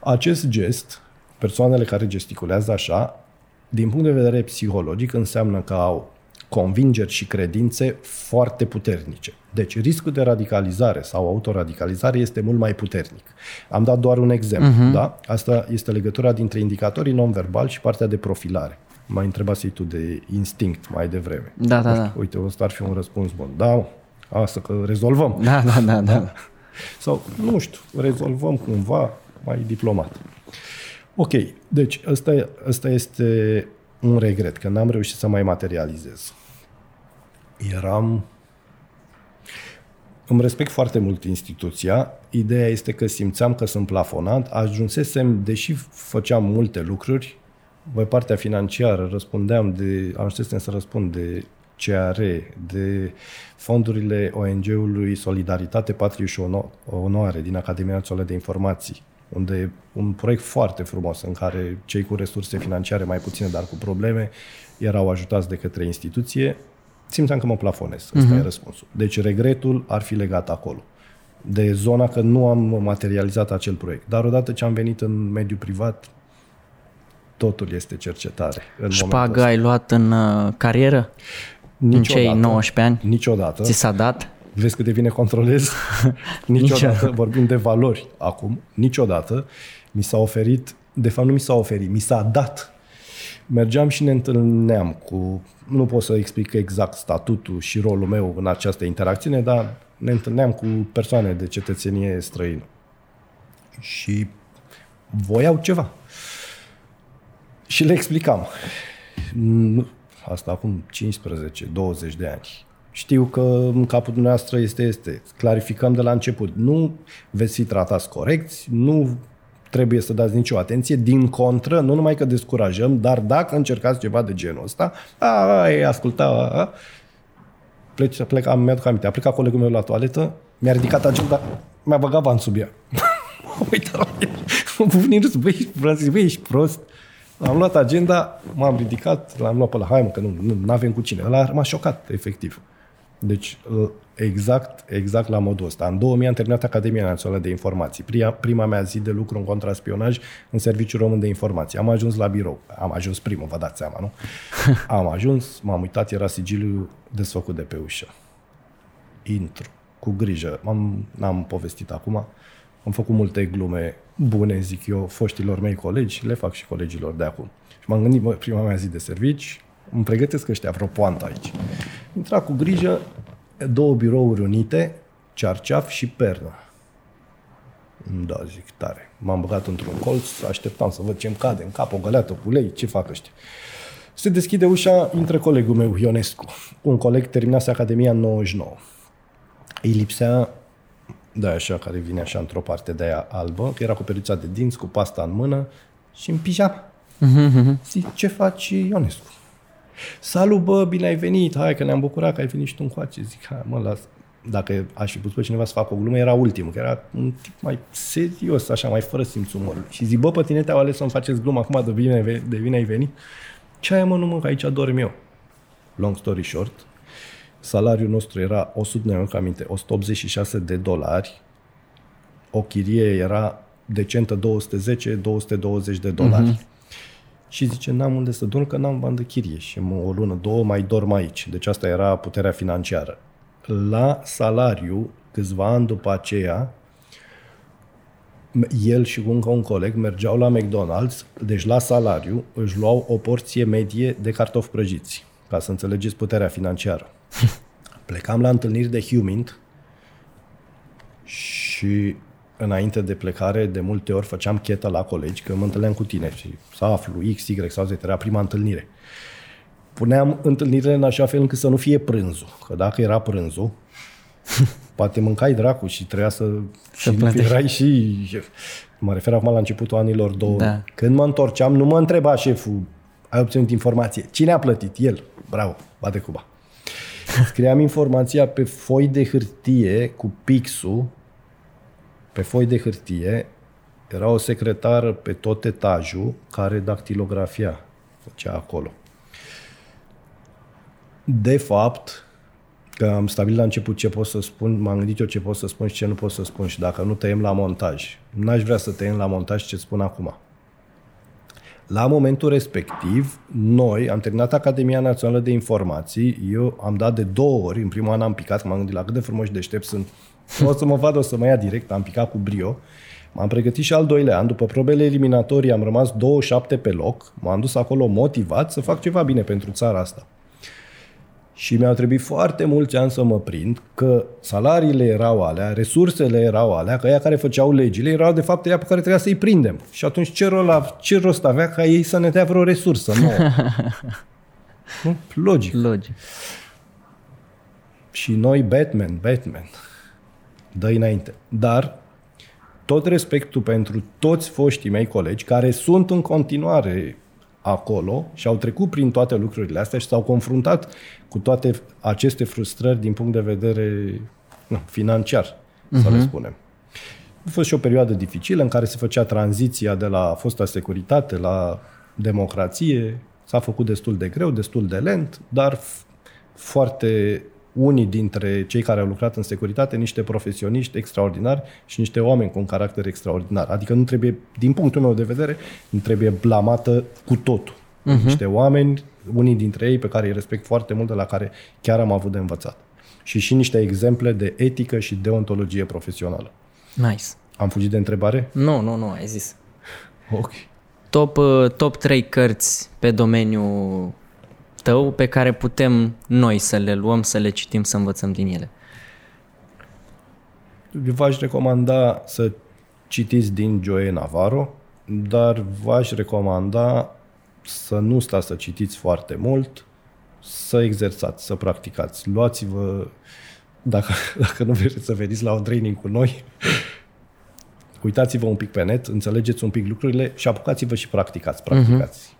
acest gest, persoanele care gesticulează așa, din punct de vedere psihologic, înseamnă că au convingeri și credințe foarte puternice. Deci riscul de radicalizare sau autoradicalizare este mult mai puternic. Am dat doar un exemplu. Uh-huh. Da? Asta este legătura dintre indicatorii non-verbali și partea de profilare. Mai întrebase tu de instinct mai devreme.
Da, da, da.
Uite, ăsta ar fi un răspuns bun. Da, asta că rezolvăm.
Da, da, da, da.
Sau, nu știu, rezolvăm cumva mai diplomat. Ok, deci ăsta, ăsta este un regret, că n-am reușit să mai materializez eram... Îmi respect foarte mult instituția. Ideea este că simțeam că sunt plafonat. Ajunsesem, deși făceam multe lucruri, voi partea financiară răspundeam de, ajunsesem să răspund de CR, de fondurile ONG-ului Solidaritate, Patrie și Onoare din Academia Națională de Informații, unde un proiect foarte frumos în care cei cu resurse financiare mai puține, dar cu probleme, erau ajutați de către instituție simțeam că mă plafonez. Ăsta uh-huh. e răspunsul. Deci regretul ar fi legat acolo. De zona că nu am materializat acel proiect. Dar odată ce am venit în mediul privat, totul este cercetare.
În Șpagă ai luat în uh, carieră? Niciodată, în cei 19 ani?
Niciodată.
Ți s-a dat?
Vezi cât de bine controlez? niciodată. Nici. Vorbim de valori acum. Niciodată. Mi s-a oferit, de fapt nu mi s-a oferit, mi s-a dat mergeam și ne întâlneam cu, nu pot să explic exact statutul și rolul meu în această interacțiune, dar ne întâlneam cu persoane de cetățenie străină. Și voiau ceva. Și le explicam. Asta acum 15-20 de ani. Știu că în capul dumneavoastră este, este. Clarificăm de la început. Nu veți fi tratați corecți, nu trebuie să dați nicio atenție. Din contră, nu numai că descurajăm, dar dacă încercați ceva de genul ăsta, a, a, asculta, a, a, plec, plec, am, mi-aduc aminte, a plecat colegul meu la toaletă, mi-a ridicat agenda, mi-a băgat bani sub ea. Uite la el, bufnit râs, băi, Francis, băi, ești prost. Am luat agenda, m-am ridicat, l-am luat pe la hai mă, că nu, nu avem cu cine. Ăla m-a șocat, efectiv. Deci, exact, exact la modul ăsta. În 2000 am terminat Academia Națională de Informații. Prima, prima mea zi de lucru în contraspionaj în Serviciul Român de Informații. Am ajuns la birou. Am ajuns primul, vă dați seama, nu? Am ajuns, m-am uitat, era sigiliul desfăcut de pe ușă. Intru, cu grijă. am n-am povestit acum. Am făcut multe glume bune, zic eu, foștilor mei colegi, le fac și colegilor de acum. Și m-am gândit, bă, prima mea zi de servici, îmi pregătesc ăștia vreo poantă aici. Intra cu grijă, două birouri unite, cearceaf și pernă. Da, zic, tare. M-am băgat într-un colț, așteptam să văd ce-mi cade în cap, o găleată cu ulei, ce fac ăștia. Se deschide ușa, intră colegul meu, Ionescu. Un coleg terminase Academia în 99. Îi lipsea, da, așa, care vine așa într-o parte de aia albă, că era cu peruța de dinți, cu pasta în mână și în pijama. Uh-huh. Zic, ce faci, Ionescu? Salut, bă, bine ai venit, hai că ne-am bucurat că ai venit și tu încoace. Zic, hai, mă, las. Dacă aș fi pus pe cineva să facă o glumă, era ultimul, că era un tip mai serios, așa, mai fără simțul umorului. Și zic, bă, pe tine te-au ales să-mi faceți glumă acum de bine, de bine ai venit? Ce ai, mă, nu mă, aici dorm eu. Long story short, salariul nostru era 100, ne aminte, 186 de dolari, o chirie era decentă 210-220 de dolari. Uh-huh. Și zice, n-am unde să dorm, că n-am bani de chirie și o lună, două mai dorm aici. Deci asta era puterea financiară. La salariu, câțiva ani după aceea, el și încă un coleg mergeau la McDonald's, deci la salariu își luau o porție medie de cartofi prăjiți, ca să înțelegeți puterea financiară. Plecam la întâlniri de Humint și înainte de plecare, de multe ori făceam chetă la colegi, că mă întâlneam cu tine și să aflu X, Y sau Z, era prima întâlnire. puneam întâlnirile în așa fel încât să nu fie prânzul. Că dacă era prânzul, poate mâncai dracu și trebuia să...
Să
și
plătești.
erai și... Mă refer acum la începutul anilor 2000.
Da.
Când mă întorceam, nu mă întreba șeful, ai obținut informație. Cine a plătit? El. Bravo, bate cuba. Scriam informația pe foi de hârtie cu pixul, pe foi de hârtie, era o secretară pe tot etajul care dactilografia, făcea acolo. De fapt, că am stabilit la început ce pot să spun, m-am gândit eu ce pot să spun și ce nu pot să spun și dacă nu tăiem la montaj. N-aș vrea să tăiem la montaj ce spun acum. La momentul respectiv, noi am terminat Academia Națională de Informații, eu am dat de două ori, în primul an am picat, că m-am gândit la cât de frumos și deștept sunt, o să mă vad, o să mă ia direct, am picat cu brio. M-am pregătit și al doilea an, după probele eliminatorii am rămas 27 pe loc, m-am dus acolo motivat să fac ceva bine pentru țara asta. Și mi-au trebuit foarte mulți ani să mă prind că salariile erau alea, resursele erau alea, că ea care făceau legile erau de fapt ea pe care trebuia să-i prindem. Și atunci ce, rol, ce rost avea ca ei să ne dea vreo resursă nouă? nu? Logic.
Logic.
Și noi Batman, Batman, dă înainte. Dar tot respectul pentru toți foștii mei colegi care sunt în continuare acolo și au trecut prin toate lucrurile astea și s-au confruntat cu toate aceste frustrări din punct de vedere nu, financiar, uh-huh. să le spunem. A fost și o perioadă dificilă în care se făcea tranziția de la fosta securitate la democrație. S-a făcut destul de greu, destul de lent, dar f- foarte unii dintre cei care au lucrat în securitate, niște profesioniști extraordinari și niște oameni cu un caracter extraordinar. Adică nu trebuie, din punctul meu de vedere, nu trebuie blamată cu totul. Uh-huh. Niște oameni, unii dintre ei pe care îi respect foarte mult, de la care chiar am avut de învățat. Și și niște exemple de etică și deontologie profesională.
Nice.
Am fugit de întrebare?
Nu, nu, nu, ai zis.
Ok.
Top, uh, top 3 cărți pe domeniul tău pe care putem noi să le luăm, să le citim, să învățăm din ele.
V-aș recomanda să citiți din Joe Navarro, dar v-aș recomanda să nu stați să citiți foarte mult, să exersați, să practicați. Luați-vă, dacă, dacă nu vreți să veniți la un training cu noi, uitați-vă un pic pe net, înțelegeți un pic lucrurile și apucați-vă și practicați. Practicați. Uh-huh.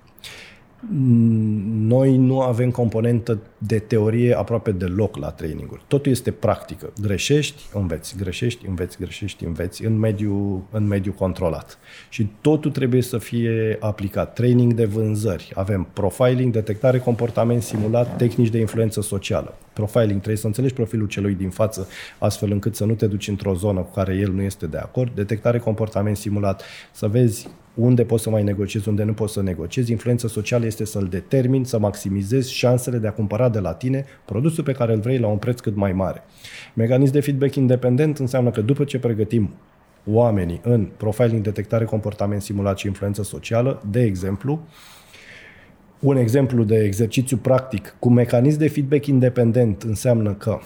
Noi nu avem componentă de teorie aproape deloc la traininguri. Totul este practică. Greșești, înveți, greșești, înveți, greșești, înveți în mediu, în mediu controlat. Și totul trebuie să fie aplicat. Training de vânzări. Avem profiling, detectare, comportament simulat, tehnici de influență socială. Profiling, trebuie să înțelegi profilul celui din față astfel încât să nu te duci într-o zonă cu care el nu este de acord. Detectare, comportament simulat, să vezi unde poți să mai negociezi, unde nu poți să negociezi. Influența socială este să-l determini, să maximizezi șansele de a cumpăra de la tine produsul pe care îl vrei la un preț cât mai mare. Mecanism de feedback independent înseamnă că după ce pregătim oamenii în profiling, detectare, comportament simulat și influență socială, de exemplu, un exemplu de exercițiu practic cu mecanism de feedback independent înseamnă că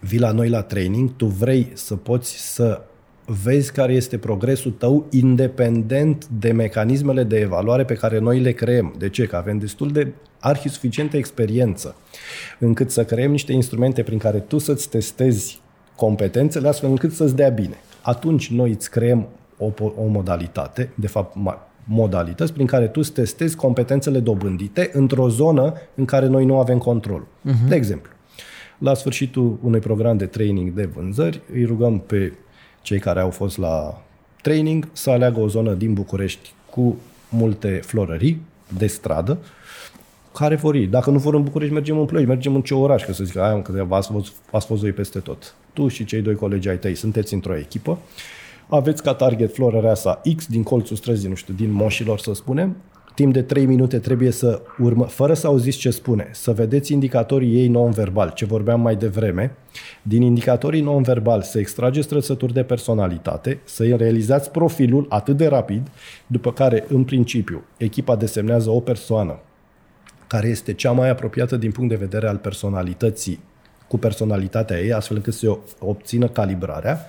vii la noi la training, tu vrei să poți să vezi care este progresul tău independent de mecanismele de evaluare pe care noi le creăm. De ce? Că avem destul de arhi suficientă experiență încât să creăm niște instrumente prin care tu să-ți testezi competențele astfel încât să-ți dea bine. Atunci noi îți creăm o, o modalitate, de fapt modalități prin care tu îți testezi competențele dobândite într-o zonă în care noi nu avem control. Uh-huh. De exemplu, la sfârșitul unui program de training de vânzări, îi rugăm pe cei care au fost la training să aleagă o zonă din București cu multe florării de stradă, care vor ei. Dacă nu vor în București, mergem în Ploiești, mergem în ce oraș, că să zic, aia, că v-ați fost, ați fost voi peste tot. Tu și cei doi colegi ai tăi sunteți într-o echipă, aveți ca target florărea sa X din colțul străzii, nu știu, din moșilor, să spunem, timp de 3 minute trebuie să urmă, fără să auziți ce spune, să vedeți indicatorii ei non-verbal, ce vorbeam mai devreme. Din indicatorii non-verbal să extrageți trăsături de personalitate, să realizați profilul atât de rapid, după care, în principiu, echipa desemnează o persoană care este cea mai apropiată din punct de vedere al personalității cu personalitatea ei, astfel încât să obțină calibrarea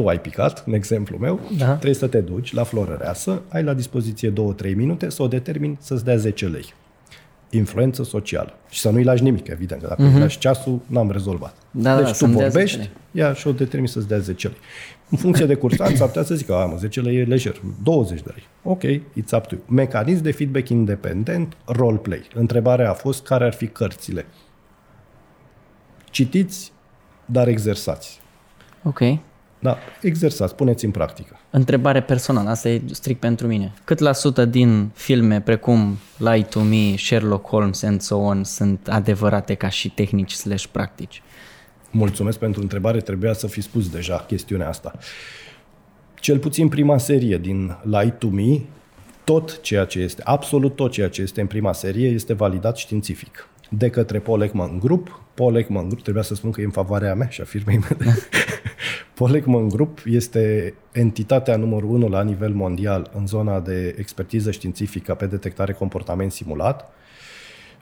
tu ai picat, în exemplu meu, da. trebuie să te duci la florăreasă, ai la dispoziție 2-3 minute să o determini să-ți dea 10 lei. influență socială. Și să nu-i lași nimic, evident, că dacă uh-huh. îi lași ceasul, n-am rezolvat.
Da,
deci
da,
tu
să-mi dea
vorbești,
10
ea și o determini să-ți dea 10 lei. În funcție de cursant, s-ar putea să zică, a, mă, 10 lei e lejer, 20 de lei. Ok, it's up to you. Mecanism de feedback independent, roleplay. Întrebarea a fost care ar fi cărțile. Citiți, dar exersați.
Ok.
Da, exersați, puneți în practică.
Întrebare personală, asta e strict pentru mine. Cât la sută din filme precum Lie to Me, Sherlock Holmes and so on sunt adevărate ca și tehnici slash practici?
Mulțumesc pentru întrebare, trebuia să fi spus deja chestiunea asta. Cel puțin prima serie din Lie to Me, tot ceea ce este, absolut tot ceea ce este în prima serie este validat științific de către Paul Ekman Group. Paul Ekman Group, trebuia să spun că e în favoarea mea și a firmei mele. Paul Ekman Group este entitatea numărul unu la nivel mondial în zona de expertiză științifică pe detectare comportament simulat.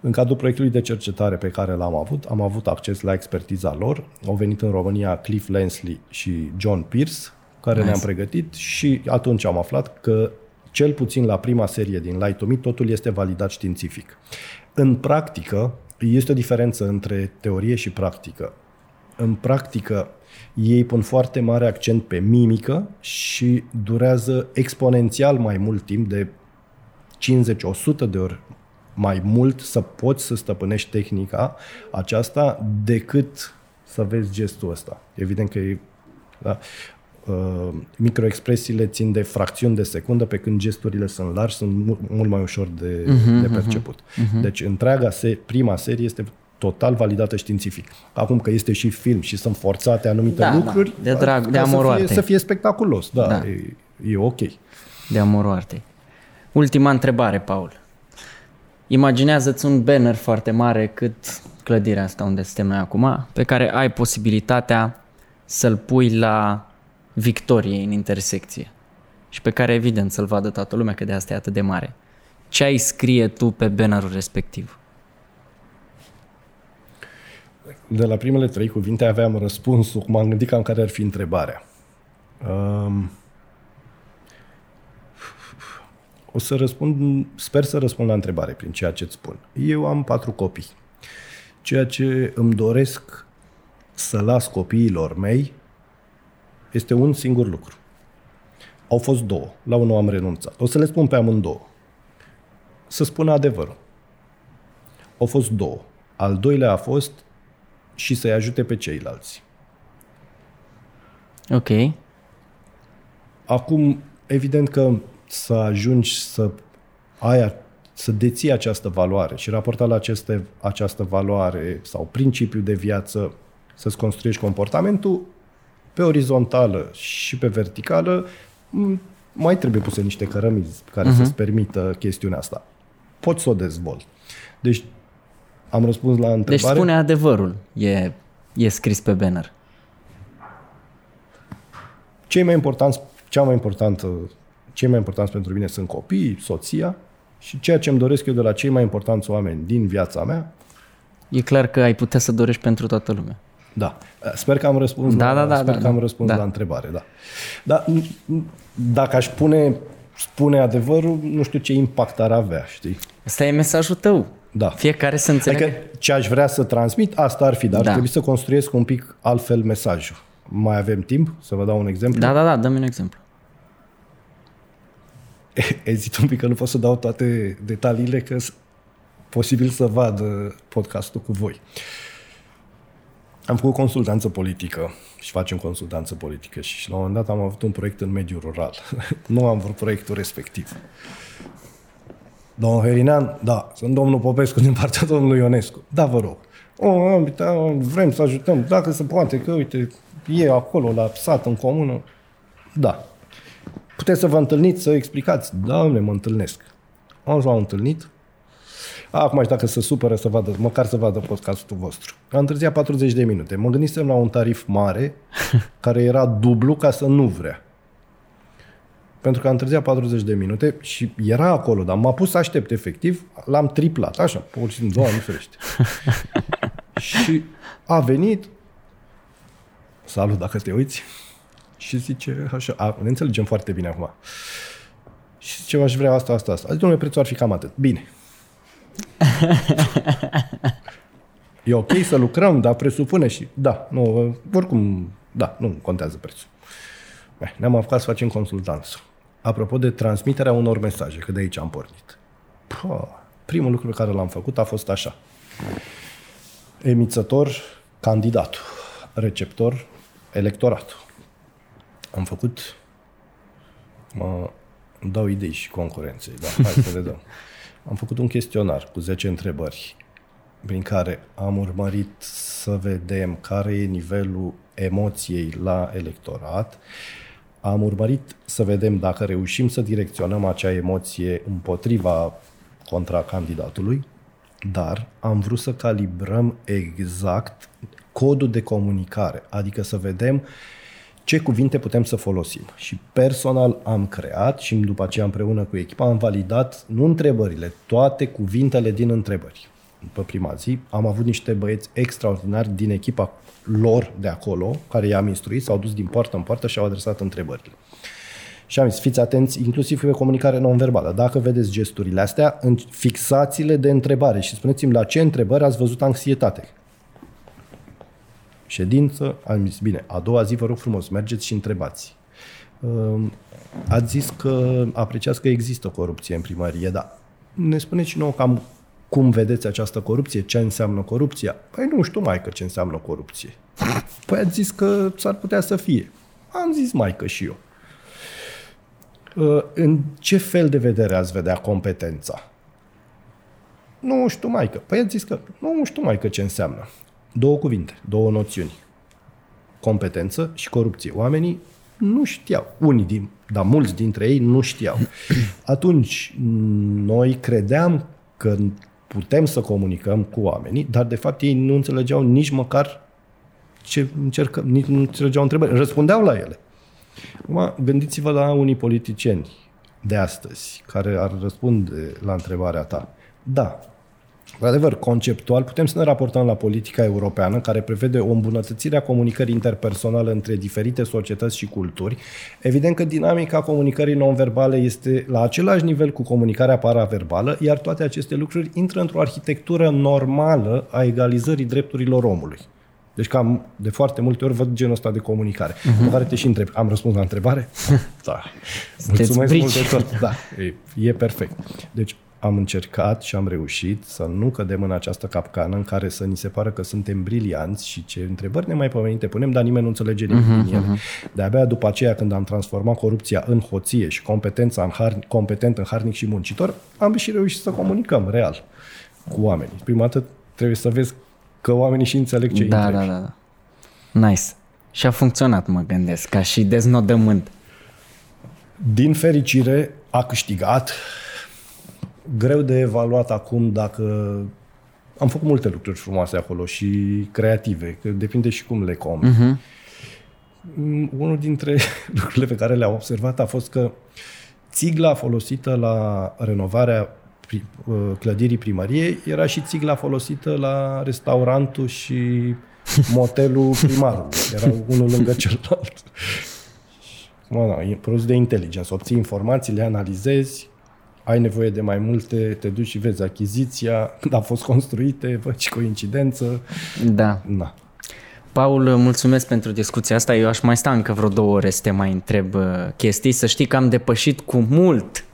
În cadrul proiectului de cercetare pe care l-am avut, am avut acces la expertiza lor. Au venit în România Cliff Lensley și John Pierce, care nice. ne-am pregătit și atunci am aflat că cel puțin la prima serie din Light to Me, totul este validat științific. În practică, este o diferență între teorie și practică. În practică, ei pun foarte mare accent pe mimică și durează exponențial mai mult timp de 50-100 de ori mai mult să poți să stăpânești tehnica aceasta decât să vezi gestul ăsta. Evident că e, da, uh, microexpresiile țin de fracțiuni de secundă, pe când gesturile sunt largi, sunt mult, mult mai ușor de, uh-huh, de perceput. Uh-huh. Deci întreaga se, prima serie este total validată științific. Acum că este și film și sunt forțate anumite
Da, da,
lucruri,
de drag- de
ca
amorul
să fie,
artei.
să fie spectaculos. Da,
Da.
E, e ok.
De amorul artei. Ultima întrebare, Paul. Imaginează-ți un banner foarte mare cât clădirea asta unde suntem noi acum, pe care ai posibilitatea să-l pui la Victoriei în intersecție și pe care evident să-l vadă toată lumea că de asta e atât de mare. Ce ai scrie tu pe bannerul respectiv?
De la primele trei cuvinte aveam răspunsul, m-am gândit cam care ar fi întrebarea. Um, o să răspund, sper să răspund la întrebare prin ceea ce îți spun. Eu am patru copii. Ceea ce îmi doresc să las copiilor mei este un singur lucru. Au fost două. La unul am renunțat. O să le spun pe amândouă. Să spună adevărul. Au fost două. Al doilea a fost și să-i ajute pe ceilalți.
Ok.
Acum, evident că să ajungi să ai, să deții această valoare și raportat la aceste, această valoare sau principiu de viață, să-ți construiești comportamentul pe orizontală și pe verticală, m, mai trebuie puse niște cărămizi care uh-huh. să-ți permită chestiunea asta. Poți să o dezvolt. Deci, am răspuns la
Deci
întrebare.
spune adevărul, e, e scris pe banner.
Cei mai importanți, cea mai importantă, cei mai importanți pentru mine sunt copiii, soția și ceea ce îmi doresc eu de la cei mai importanți oameni din viața mea,
E clar că ai putea să dorești pentru toată lumea.
da. Sper că am răspuns,
Da,
la,
da, da,
sper
da,
că am
da.
răspuns
Da.
la întrebare, da. Dar m- m- dacă aș pune, spune adevărul, nu știu ce impact ar avea, știi?
Asta e mesajul tău.
Da.
Fiecare să înțeleagă.
Adică ce aș vrea să transmit, asta ar fi, dar
Da.
trebuie să construiesc un pic altfel mesajul. Mai avem timp să vă dau un exemplu?
Da, da, da, dă-mi un exemplu.
Ezit un pic că nu pot să dau toate detaliile, că s- posibil să vadă podcastul cu voi. Am făcut consultanță politică și facem consultanță politică și la un moment dat am avut un proiect în mediul rural. nu am vrut proiectul respectiv. Domnul Herinean, da, sunt domnul Popescu din partea domnului Ionescu. Da, vă rog. O, am- da, vrem să ajutăm, dacă se poate, că uite, e acolo la sat, în comună. Da. Puteți să vă întâlniți, să explicați. Da, ne mă întâlnesc. Am l-am întâlnit. Acum și dacă se supără să vadă, măcar să vadă podcastul vostru. Am întârziat 40 de minute. Mă gândisem la un tarif mare, care era dublu ca să nu vrea. Pentru că am întârziat 40 de minute și era acolo, dar m-a pus să aștept efectiv, l-am triplat, așa, pur și simplu, doamne ferește. și a venit, salut dacă te uiți, și zice așa, a, ne înțelegem foarte bine acum. Și zice, aș vrea asta, asta, asta. Zice, domnule, prețul ar fi cam atât. Bine. e ok să lucrăm, dar presupune și... Da, nu, oricum, da, nu contează prețul. Bine, ne-am apucat să facem consultanță. Apropo de transmiterea unor mesaje, că de aici am pornit. Pă, primul lucru pe care l-am făcut a fost așa. Emițător, candidatul. Receptor, electoratul. Am făcut... Mă dau idei și concurenței, da, hai să le dăm. Am făcut un chestionar cu 10 întrebări prin care am urmărit să vedem care e nivelul emoției la electorat, am urmărit să vedem dacă reușim să direcționăm acea emoție împotriva contra candidatului, dar am vrut să calibrăm exact codul de comunicare, adică să vedem ce cuvinte putem să folosim. Și personal am creat și după aceea împreună cu echipa am validat, nu întrebările, toate cuvintele din întrebări. După prima zi am avut niște băieți extraordinari din echipa lor de acolo, care i-am instruit, s-au dus din poartă în poartă și au adresat întrebările. Și am zis, fiți atenți, inclusiv pe comunicare non-verbală. Dacă vedeți gesturile astea, fixați-le de întrebare și spuneți-mi la ce întrebări ați văzut anxietate. Ședință, am zis, bine, a doua zi vă rog frumos, mergeți și întrebați. Ați zis că apreciați că există corupție în primărie, dar ne spuneți și nouă cam cum vedeți această corupție, ce înseamnă corupția. Păi nu știu mai că ce înseamnă corupție. Păi ați zis că s-ar putea să fie. Am zis mai că și eu. Uh, în ce fel de vedere ați vedea competența? Nu știu mai că. Păi ați zis că nu știu mai că ce înseamnă. Două cuvinte, două noțiuni. Competență și corupție. Oamenii nu știau. Unii din, dar mulți dintre ei nu știau. Atunci, noi credeam că putem să comunicăm cu oamenii, dar de fapt ei nu înțelegeau nici măcar ce încercăm, nici nu înțelegeau întrebări. Răspundeau la ele. Acum, gândiți-vă la unii politicieni de astăzi care ar răspunde la întrebarea ta. Da, Într-adevăr, conceptual, putem să ne raportăm la politica europeană, care prevede o îmbunătățire a comunicării interpersonale între diferite societăți și culturi. Evident că dinamica comunicării non-verbale este la același nivel cu comunicarea paraverbală, iar toate aceste lucruri intră într-o arhitectură normală a egalizării drepturilor omului. Deci cam de foarte multe ori văd genul ăsta de comunicare. Uh-huh. Pe care te și întreb. Am răspuns la întrebare? da. Mulțumesc mult de tot. Da, e, e perfect. Deci am încercat și am reușit să nu cădem în această capcană în care să ni se pară că suntem brilianți și ce întrebări nemaipomenite punem, dar nimeni nu înțelege nimic uh-huh, din ele. Uh-huh. De-abia după aceea, când am transformat corupția în hoție și competența în har, competent în harnic și muncitor, am și reușit să comunicăm real cu oamenii. Prima dată trebuie să vezi că oamenii și înțeleg ce
da, da, da, da. Nice. Și a funcționat, mă gândesc, ca și deznodământ.
Din fericire, a câștigat greu de evaluat acum dacă am făcut multe lucruri frumoase acolo și creative, că depinde și cum le com. Uh-huh. Unul dintre lucrurile pe care le-am observat a fost că țigla folosită la renovarea uh, clădirii primăriei era și țigla folosită la restaurantul și motelul primarului. Era unul lângă celălalt. Mă, da, e produs de inteligență. Obții informații, le analizezi, ai nevoie de mai multe, te duci și vezi achiziția, când a fost construite, faci coincidență.
Da.
Na.
Paul, mulțumesc pentru discuția asta. Eu aș mai sta încă vreo două ore să te mai întreb uh, chestii. Să știi că am depășit cu mult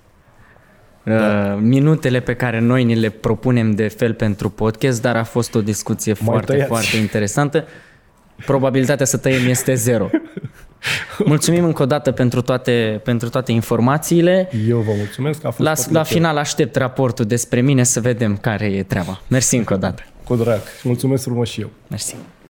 uh, da. minutele pe care noi ni le propunem de fel pentru podcast, dar a fost o discuție mai foarte, tăiați. foarte interesantă. Probabilitatea să tăiem este zero. Mulțumim încă o dată pentru toate, pentru toate informațiile.
Eu vă mulțumesc. A fost
la, la final aștept raportul despre mine să vedem care e treaba. Mersi încă o dată.
Cu drag. Mulțumesc frumos și eu.
Mersi.